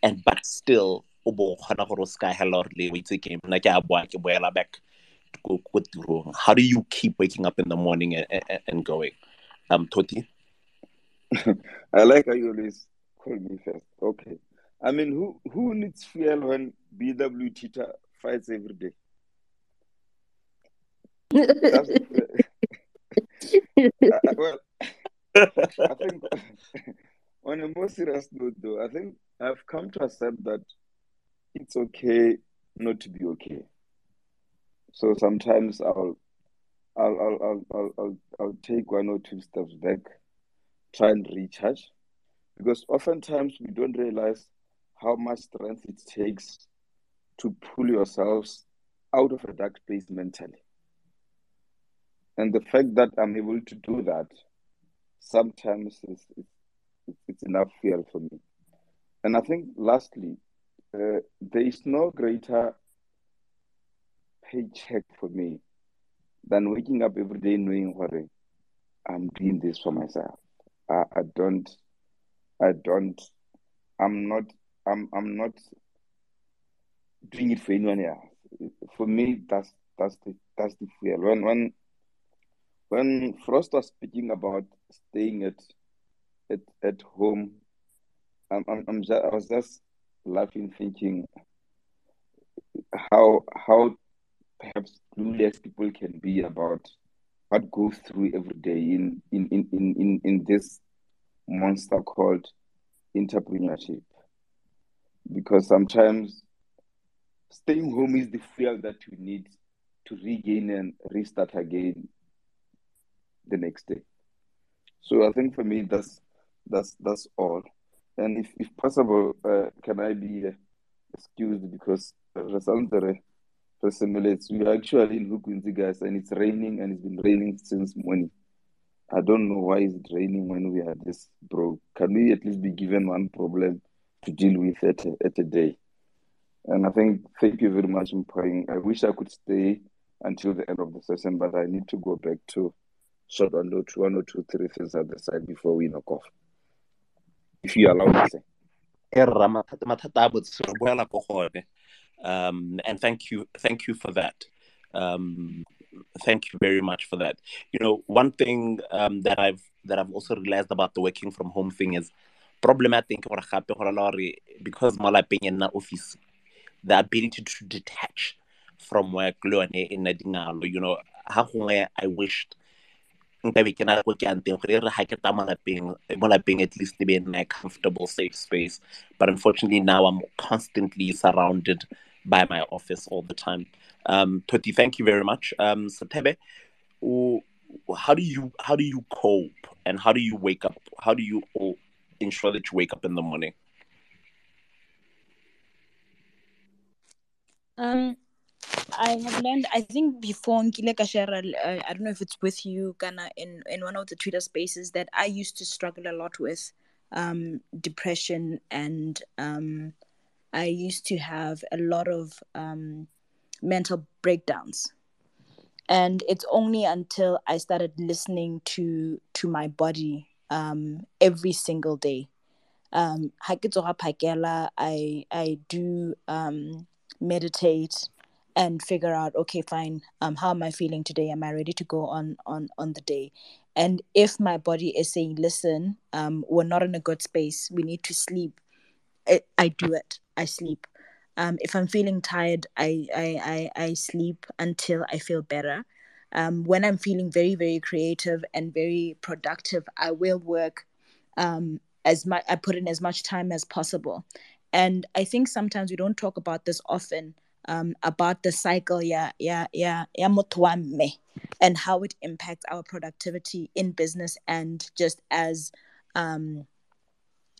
A: and but still how do you keep waking up in the morning and, and, and going? Um toti
G: i like how you always call me first. Okay i mean who who needs fuel when bw tita fights every day? Uh, well I think on a more serious note, though, I think I've come to accept that it's okay not to be okay. So sometimes I'll I'll I'll I'll I'll, I'll, I'll take one or two steps back, try and recharge, because oftentimes we don't realize how much strength it takes to pull yourselves out of a dark place mentally. And the fact that I'm able to do that sometimes it's, it's, it's enough fuel for me. And I think lastly, uh, there is no greater paycheck for me than waking up every day knowing what I'm doing this for myself. I, I don't, I don't, I'm not, I'm, I'm not doing it for anyone else. For me, that's that's the that's the fuel. When when when Frost was speaking about staying at at at home, I'm I'm, I'm just, I was just laughing, thinking how how perhaps clueless people can be about what goes through every day in in in in in, in this monster called entrepreneurship. Because sometimes staying home is the fuel that you need to regain and restart again the next day. So I think for me that's that's that's all. And if, if possible, uh, can I be excused because simulates we are actually in Hukuntsi guys and it's raining and it's been raining since morning. I don't know why it's raining when we are this broke. Can we at least be given one problem to deal with at at a day? And I think thank you very much, Mpang. I wish I could stay until the end of the session, but I need to go back to sort on note one or two, three things at the side before we knock off. If you allow me,
A: um, and thank you, thank you for that. Um, thank you very much for that. You know, one thing um, that I've that I've also realized about the working from home thing is problematic because malapeng in office, the ability to detach from work, you know, how I wished nka be ke na go ke yang teng gore re ga ke ta mo lapeng at least be in a comfortable safe space but unfortunately now i'm constantly surrounded by my office all the time. Um toti thank you very much. Um satebe how do you how do you cope and how do you wake up? How do you ensure that you wake up in the morning
F: um I have learned. I think before uh, I don't know if it's with you, Ghana, in in one of the Twitter spaces that I used to struggle a lot with um, depression, and um, I used to have a lot of um, mental breakdowns and it's only until i started listening to to my body um, every single day. Um, I, I do um, meditate and figure out okay fine um how am i feeling today? Am i ready to go on on on the day? And if my body is saying listen um we're not in a good space. We need to sleep i, I do it. I sleep. Um if i'm feeling tired I, I i i sleep until i feel better um when i'm feeling very very creative and very productive i will work um as much i put in as much time as possible. And i think sometimes we don't talk about this often um, about the cycle yeah yeah yeah yeah and how it impacts our productivity in business and just as um,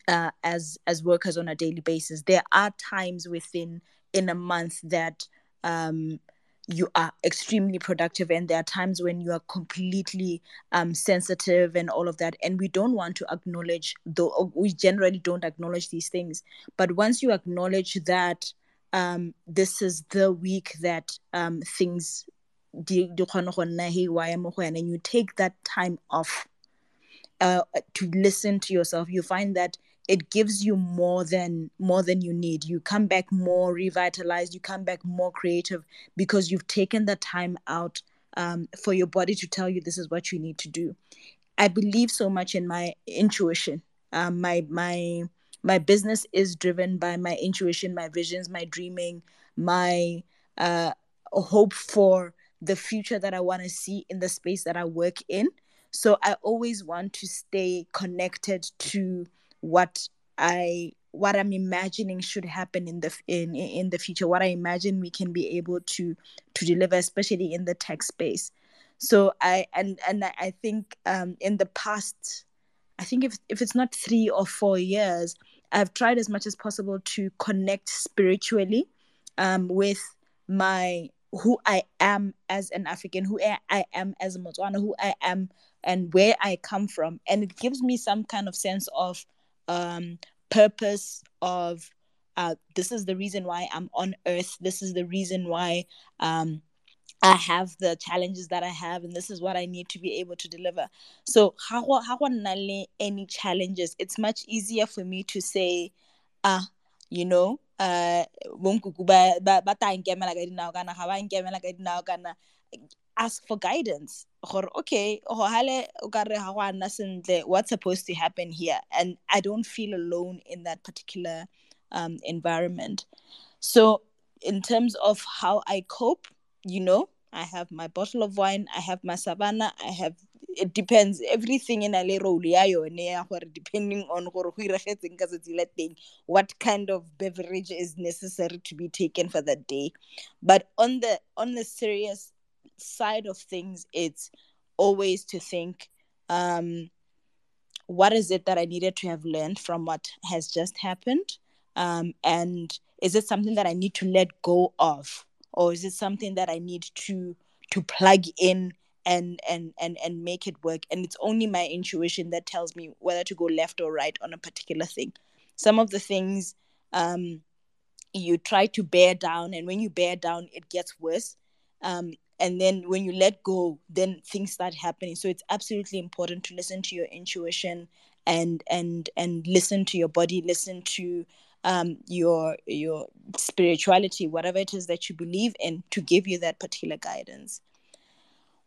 F: uh, as as workers on a daily basis. There are times within in a month that um, you are extremely productive and there are times when you are completely um, sensitive and all of that. And we don't want to acknowledge though we generally don't acknowledge these things. But once you acknowledge that um, this is the week that um, things and you take that time off uh, to listen to yourself you find that it gives you more than more than you need. You come back more revitalized you come back more creative because you've taken the time out um, for your body to tell you this is what you need to do. I believe so much in my intuition. Um, my my my business is driven by my intuition my visions my dreaming my uh, hope for the future that i want to see in the space that i work in. So i always want to stay connected to what I what I'm imagining should happen in the in in the future, what I imagine we can be able to to deliver, especially in the tech space. So I and and I think um, in the past, I think if if it's not three or four years, I've tried as much as possible to connect spiritually um, with my who I am as an African, who I am as a Motswana, who I am and where I come from, and it gives me some kind of sense of um, purpose of uh, this is the reason why I'm on earth. This is the reason why um, I have the challenges that I have, and this is what I need to be able to deliver. So, how any challenges? It's much easier for me to say, ah, you know, uh, ask for guidance. Okay what's supposed to happen here? And i don't feel alone in that particular um, environment. So in terms of how i cope you know i have my bottle of wine i have my Savanna i have it depends. Everything in a role depending on what kind of beverage is necessary to be taken for that day. But on the on the serious side of things, it's always to think, um, what is it that I needed to have learned from what has just happened? Um, and is it something that I need to let go of? Or is it something that I need to to plug in and and and and make it work? And it's only my intuition that tells me whether to go left or right on a particular thing. Some of the things um, you try to bear down, and when you bear down, it gets worse. Um, and then when you let go then things start happening. So it's absolutely important to listen to your intuition and and and listen to your body listen to um, your your spirituality whatever it is that you believe in to give you that particular guidance.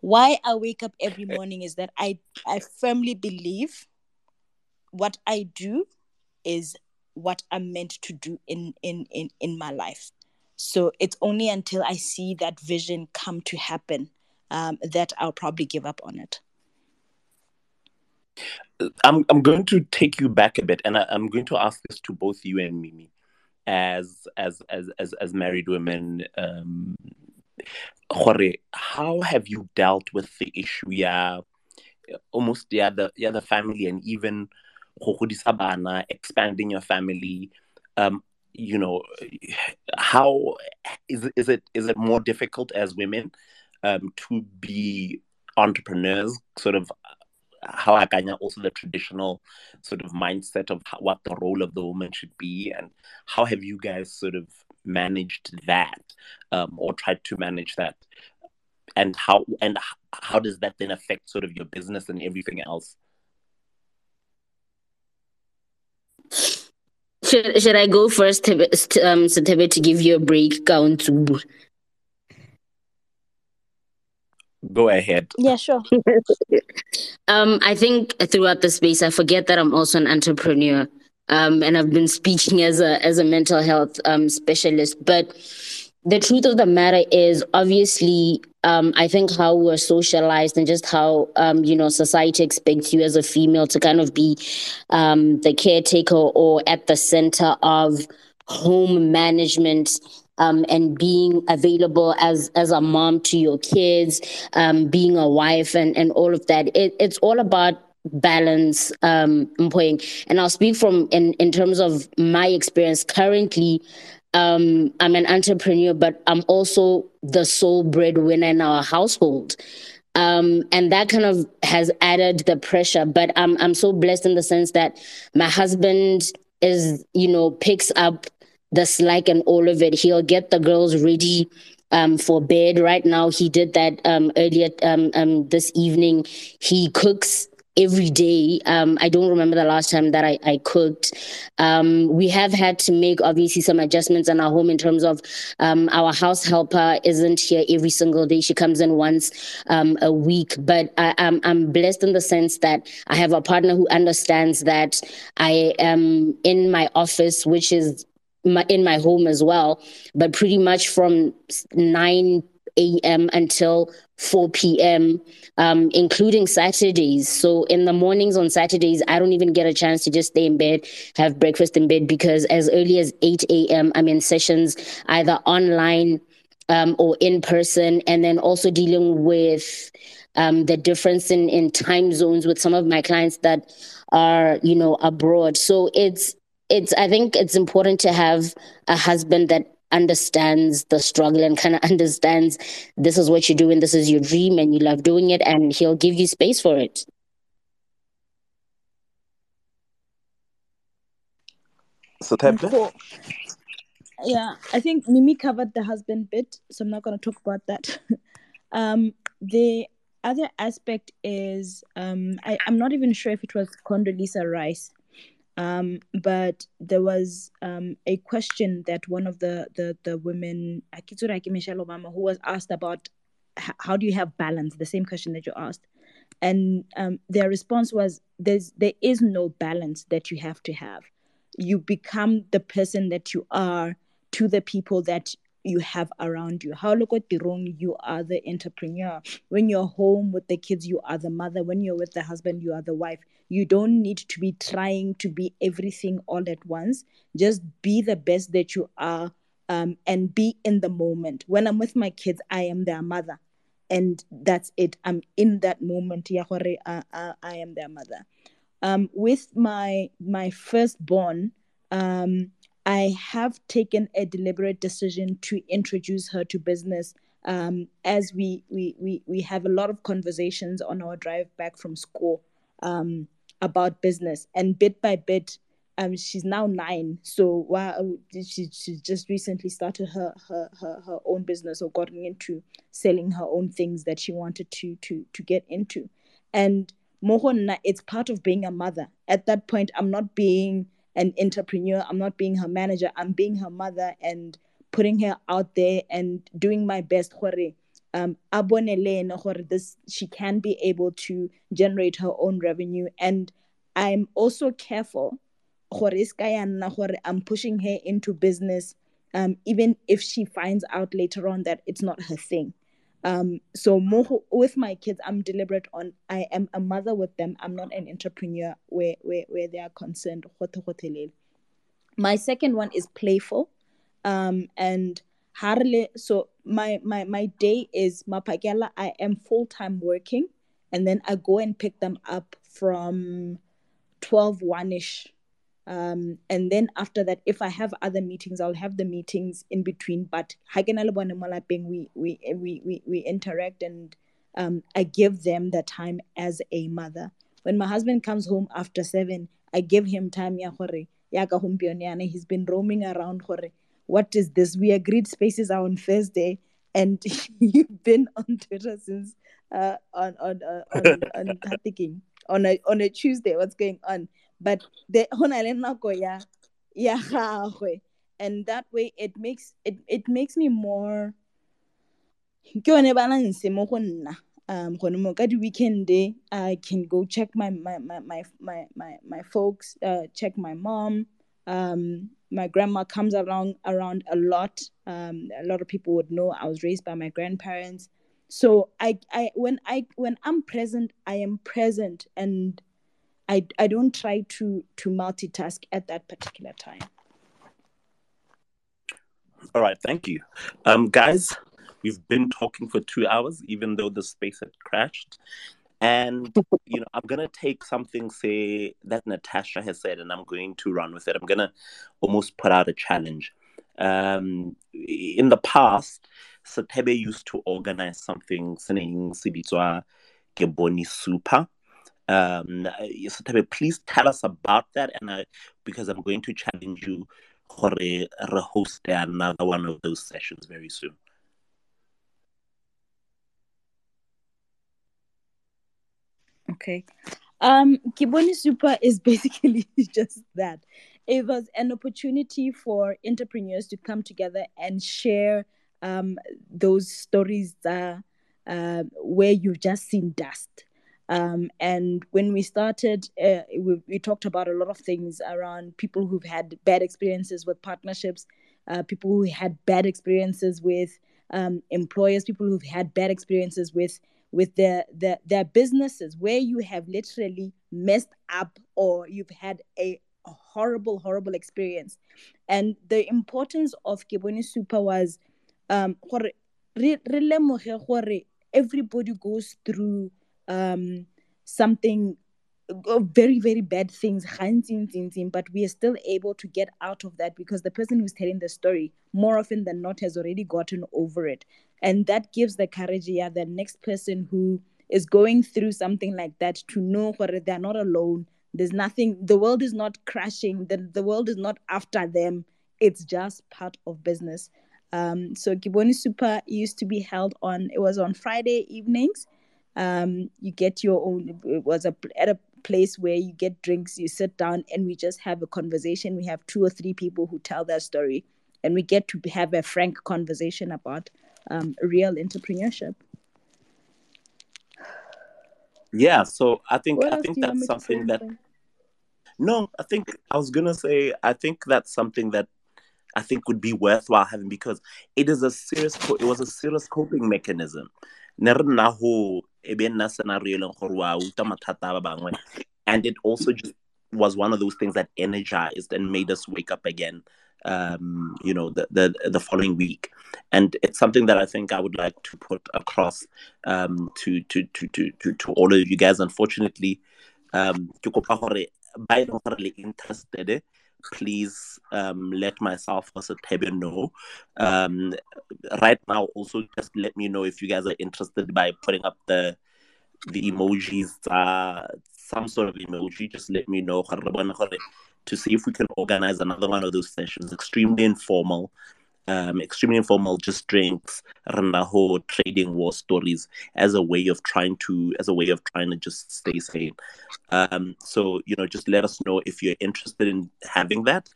F: Why i wake up every morning is that i i firmly believe what i do is what i'm meant to do in in in, in my life so it's only until I see that vision come to happen um, that I'll probably give up on it.
A: I'm I'm going to take you back a bit, and I, am going to ask this to both you and Mimi, as as as as, as married women. Um, how have you dealt with the issue? Yeah, almost the other the family, and even expanding your family. Um, you know how is is it is it more difficult as women um, to be entrepreneurs sort of how of also the traditional sort of mindset of how, what the role of the woman should be and how have you guys sort of managed that um, or tried to manage that? And how and how does that then affect sort of your business and everything else
E: should, should I go first, um, Satebe, to give you a breakdown to
A: go ahead.
F: Yeah, sure.
E: um, I think throughout the space, I forget that I'm also an entrepreneur. Um, and I've been speaking as a as a mental health um, specialist. But the truth of the matter is, obviously, um, I think how we're socialized and just how um, you know society expects you as a female to kind of be um, the caretaker or at the center of home management um, and being available as as a mom to your kids, um, being a wife, and and all of that. It, it's all about balance um and i'll speak from in in terms of my experience currently um i'm an entrepreneur but i'm also the sole breadwinner in our household um, and that kind of has added the pressure but i'm i'm so blessed in the sense that my husband is you know picks up the slack and all of it. He'll get the girls ready um, for bed. Right now, he did that um, earlier um, um, this evening. He cooks every day. Um, I don't remember the last time that I, I cooked. Um, we have had to make obviously some adjustments in our home in terms of um, our house helper isn't here every single day. She comes in once um, a week, but I, am I'm, I'm blessed in the sense that I have a partner who understands that I am in my office, which is my, in my home as well, but pretty much from 9 a.m. until 4 p.m., um, including Saturdays. So in the mornings on Saturdays, I don't even get a chance to just stay in bed, have breakfast in bed, because as early as 8 a.m., I'm in sessions either online um, or in person, and then also dealing with um, the difference in, in time zones with some of my clients that are, you know, abroad. So it's it's i think it's important to have a husband that understands the struggle and kind of understands this is what you're doing this is your dream and you love doing it and he'll give you space for it.
A: So Tepe?
F: yeah i think mimi covered the husband bit so i'm not going to talk about that. Um the other aspect is um I, i'm not even sure if it was condoleezza rice um, but there was um, a question that one of the the the women, Michelle Obama, who was asked about how do you have balance? The same question that you asked, and um, their response was, "There's there is no balance that you have to have. You become the person that you are to the people that you have around you. How look at wrong, you are the entrepreneur. When you're home with the kids, you are the mother. When you're with the husband, you are the wife. You don't need to be trying to be everything all at once. Just be the best that you are um, and be in the moment. When I'm with my kids, I am their mother. And that's it. I'm in that moment. I, I, I am their mother. Um, with my my firstborn, um, I have taken a deliberate decision to introduce her to business um, as we, we, we, we have a lot of conversations on our drive back from school um, about business. And bit by bit, um, she's now nine. So while she, she just recently started her, her, her, her own business or gotten into selling her own things that she wanted to, to, to get into. And Mohonna, it's part of being a mother. At that point, I'm not being an entrepreneur. I'm not being her manager. I'm being her mother and putting her out there and doing my best. Um, this she can be able to generate her own revenue. And I'm also careful. I'm pushing her into business, um, even if she finds out later on that it's not her thing. Um, so more with my kids, I'm deliberate on I am a mother with them. I'm not an entrepreneur where where, where they are concerned. My second one is playful. Um, and hardly so my my my day is mapagela. I am full time working and then I go and pick them up from 12 1 ish um, and then after that if i have other meetings i'll have the meetings in between but we, we, we, we, we interact and um, i give them the time as a mother when my husband comes home after seven i give him time ya he's been roaming around gore what is this? We agreed spaces are on Thursday, and you've been on Twitter since uh, on on uh, on on, thinking, on a on a Tuesday. What's going on? But the yeah yeah and that way it makes it it makes me more ke yone balance mo go nna. Um gone mo ka di weekend i can go check my my my my my my, my folks uh, check my mom. Um my grandma comes around around a lot. Um a lot of people would know i was raised by my grandparents. So i i when i when i'm present i am present. And i i don't try to to multitask at that particular time
A: all right thank you um guys we've been talking for two hours even though the space had crashed and you know, I'm gonna take something, say that Natasha has said, and I'm going to run with it. I'm gonna almost put out a challenge. Um, in the past, Satebe used to organize something saying Sibitwa Geboni Super. Um, Satebe, please tell us about that, and I, because I'm going to challenge you a, host another one of those sessions very soon.
F: Okay. Um, Kiboni Super is basically just that. It was an opportunity for entrepreneurs to come together and share um, those stories uh, uh, where you've just seen dust. Um, and when we started, uh, we, we, talked about a lot of things around people who've had bad experiences with partnerships, uh, people who had bad experiences with um, employers, people who've had bad experiences with with their, their their businesses where you have literally messed up or you've had a, horrible horrible experience. And the importance of kiboni super was um everybody goes through um something very very bad things but we are still able to get out of that because the person who's telling the story more often than not has already gotten over it. And that gives the courage yeah the next person who is going through something like that to know whether they're not alone. There's nothing the world is not crashing. The, the world is not after them. It's just part of business. Um, so Kiboni Super used to be held on it was on Friday evenings um, you get your own it was a, at a place where you get drinks you sit down and we just have a conversation we have two or three people who tell their story and we get to have a frank conversation about um, real entrepreneurship.
A: Yeah, so I think I think that's something that. No, I think I was gonna say I think that's something that I think would be worthwhile having because it is a serious it was a serious coping mechanism. And it also just was one of those things that energized and made us wake up again um, you know, the, the the following week, and it's something that I think I would like to put across um, to, to to to to to all of you guys. Unfortunately, um, interested, please um, let myself as a Tebe know. Um, right now, also just let me know if you guys are interested by putting up the the emojis, uh, some sort of emoji. Just let me know to see if we can organize another one of those sessions. Extremely informal, um, extremely informal, just drinks, randaho, trading war stories as a way of trying to, as a way of trying to just stay sane. Um, so you know, just let us know if you're interested in having that.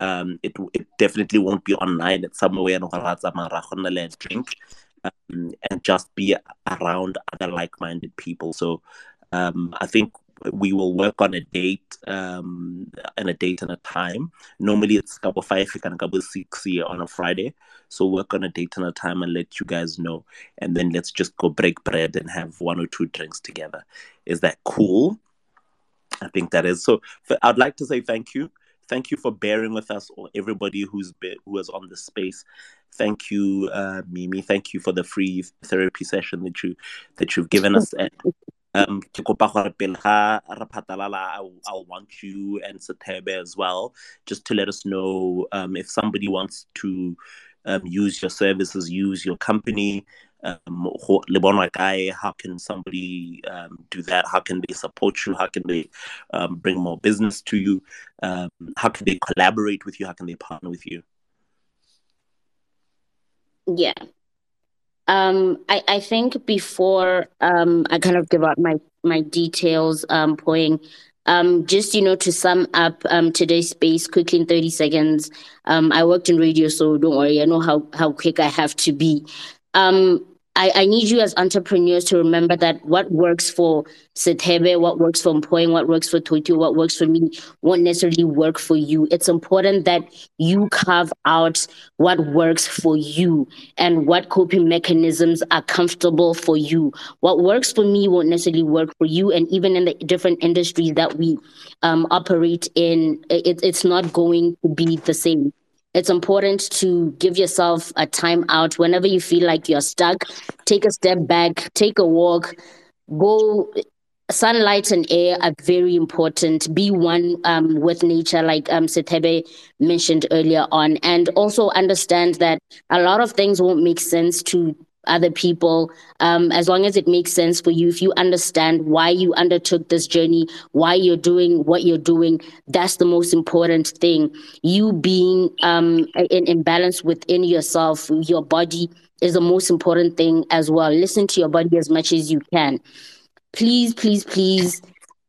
A: Um, it it definitely won't be online. It's somewhere in the drink. Um, and just be around other like-minded people. So um, I think we will work on a date um and a date and a time. Normally it's couple five and couple six here on a friday. So work on a date and a time and let you guys know. And then let's just go break bread and have one or two drinks together. Is that cool? I think that is. So i'd like to say thank you. Thank you for bearing with us or everybody who's been who is on the space. Thank you uh, mimi. Thank you for the free therapy session that you that you've given us um ke kopa gore pele ga re phatalala I'll want you and Satebe as well just to let us know um, if somebody wants to um, use your services use your company um, how can somebody um, do that? How can they support you? How can they um, bring more business to you? Um, how can they collaborate with you? How can they partner with you?
E: Yeah. Um, I, I think before um, I kind of give out my my details, um, um, just you know to sum up um, today's space quickly in 30 seconds. Um, I worked in radio, so don't worry. I know how how quick I have to be. Um, I, I need you as entrepreneurs to remember that what works for Setebe, what works for Mpoing, what works for Tokyo, what works for me won't necessarily work for you. It's important that you carve out what works for you and what coping mechanisms are comfortable for you. What works for me won't necessarily work for you. And even in the different industries that we um, operate in, it, it's not going to be the same it's important to give yourself a time out whenever you feel like you're stuck. Take a step back take a walk. Go sunlight and air are very important. Be one um, with nature like um, Setebe mentioned earlier on. And also understand that a lot of things won't make sense to other people. Um, as long as it makes sense for you if you understand why you undertook this journey why you're doing what you're doing that's the most important thing. You being um, in, in balance within yourself your body is the most important thing as well. Listen to your body as much as you can. Please please please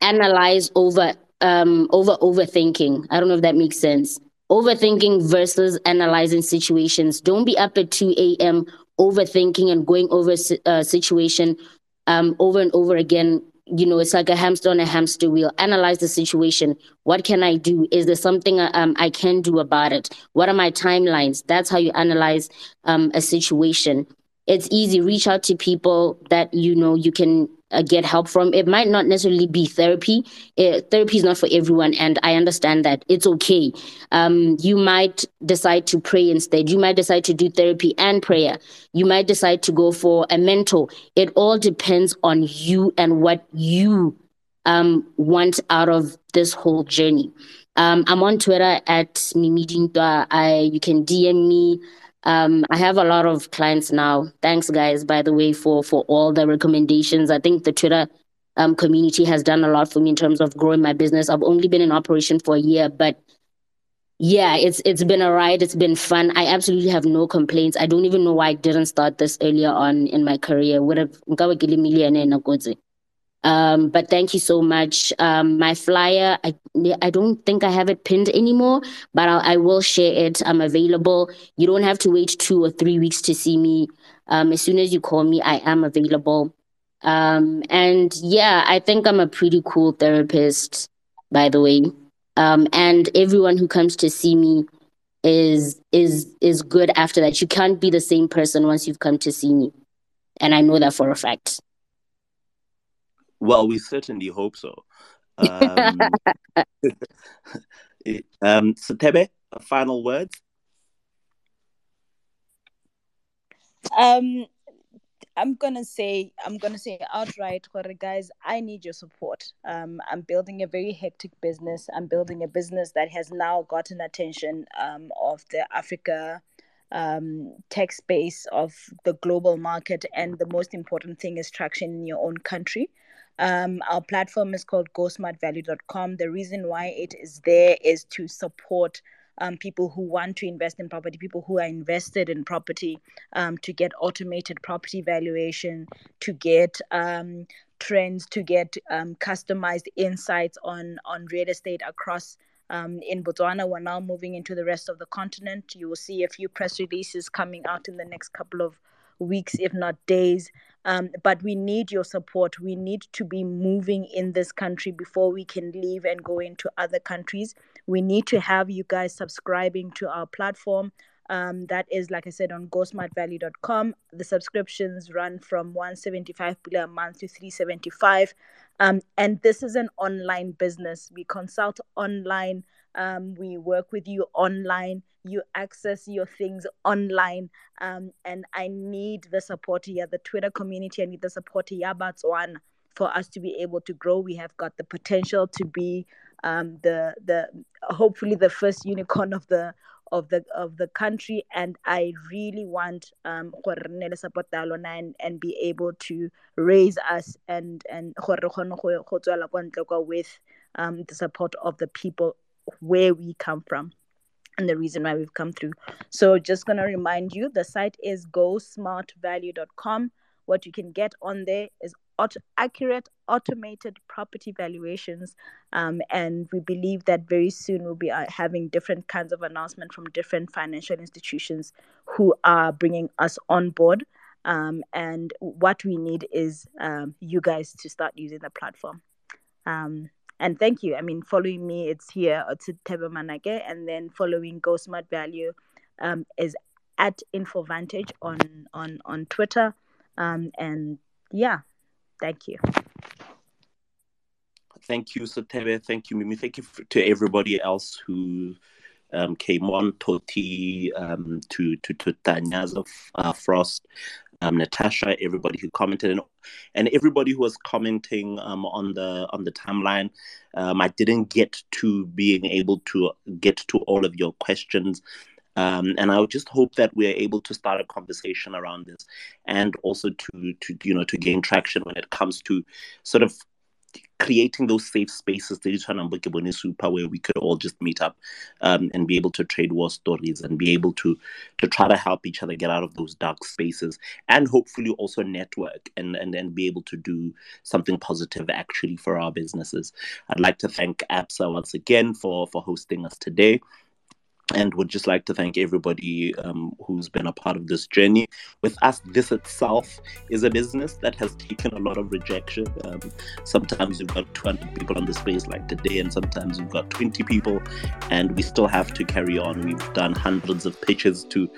E: analyze over um over overthinking. I don't know if that makes sense. Overthinking versus analyzing situations. Don't be up at 2 a.m overthinking and going over a uh, situation um, over and over again. You know it's like a hamster on a hamster wheel. Analyze the situation. What can i do? Is there something uh, um, i can do about it? What are my timelines? That's how you analyze um, a situation. It's easy. Reach out to people that you know you can uh, get help from. It might not necessarily be therapy. Therapy is not for everyone, and I understand that. It's okay. Um, you might decide to pray instead. You might decide to do therapy and prayer. You might decide to go for a mentor. It all depends on you and what you um, want out of this whole journey. Um, I'm on Twitter at Mimidintwa. I you can DM me. Um, I have a lot of clients now. Thanks, guys, by the way, for for all the recommendations. I think the Twitter um, community has done a lot for me in terms of growing my business. I've only been in operation for a year, but yeah, it's it's been a ride. It's been fun. I absolutely have no complaints. I don't even know why I didn't start this earlier on in my career. Would have um, but thank you so much. Um, my flyer, I, I don't think I have it pinned anymore, but I'll, I will share it. I'm available. You don't have to wait two or three weeks to see me. Um, as soon as you call me, I am available. Um, and yeah, I think I'm a pretty cool therapist, by the way. Um, and everyone who comes to see me is is is good after that. You can't be the same person once you've come to see me, and I know that for a fact.
A: Well, we certainly hope so. Um, um, Setebe, final words.
F: Um, I'm gonna say I'm gonna say outright, guys, I need your support. Um, I'm building a very hectic business. I'm building a business that has now gotten attention um, of the Africa um, tech space of the global market, and the most important thing is traction in your own country. Um, our platform is called GoSmartValue.com. The reason why it is there is to support um, people who want to invest in property, people who are invested in property, um, to get automated property valuation, to get um, trends, to get um, customized insights on on real estate across. Um, in Botswana, we're now moving into the rest of the continent. You will see a few press releases coming out in the next couple of weeks, if not days. Um, but we need your support. We need to be moving in this country before we can leave and go into other countries. We need to have you guys subscribing to our platform. Um, that is, like I said, on GoSmartValue.com. The subscriptions run from 175 a month to 375 um, And this is an online business. We consult online. Um, we work with you online. You access your things online. Um, and i need the support here the twitter community. I need the support here but one for us to be able to grow. We have got the potential to be um, the the hopefully the first unicorn of the of the of the country. And i really want um and, and be able to raise us and and with um, the support of the people where we come from and the reason why we've come through. So, just going to remind you the site is gosmartvalue.com. What you can get on there is auto- accurate, automated property valuations. Um, and we believe that very soon we'll be uh, having different kinds of announcement from different financial institutions who are bringing us on board. Um, and what we need is um, you guys to start using the platform. And thank you. I mean, following me, it's here, it's Tebe Manage, and then following Go Smart Value um, is at InfoVantage on on on Twitter. Um, and yeah, thank you.
A: Thank you, Sotebe. Thank you, Mimi. Thank you for, to everybody else who um, came on, Toti, um, to to to Tanyaza uh, Frost, um, Natasha, everybody who commented, and, and everybody who was commenting um, on the on the timeline. Um, I didn't get to being able to get to all of your questions. Um, and I just hope that we're able to start a conversation around this, and also to to you know to gain traction when it comes to sort of creating those safe spaces super where we could all just meet up um, and be able to trade war stories and be able to to try to help each other get out of those dark spaces and hopefully also network and and, and be able to do something positive actually for our businesses. I'd like to thank absa once again for for hosting us today and would just like to thank everybody um, who's been a part of this journey. With us, this itself is a business that has taken a lot of rejection. Um, sometimes we've got 200 people on the space like today, and sometimes we've got 20 people, and we still have to carry on. We've done hundreds of pitches to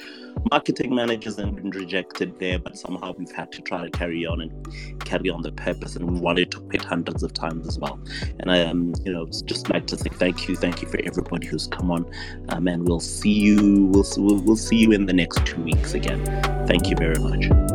A: marketing managers and been rejected there, but somehow we've had to try to carry on and carry on the purpose, and we wanted to quit hundreds of times as well. And I um, you know, just like to say thank you, thank you for everybody who's come on, um, and we'll see you, we'll, we'll, we'll see you in the next two weeks again. Thank you very much.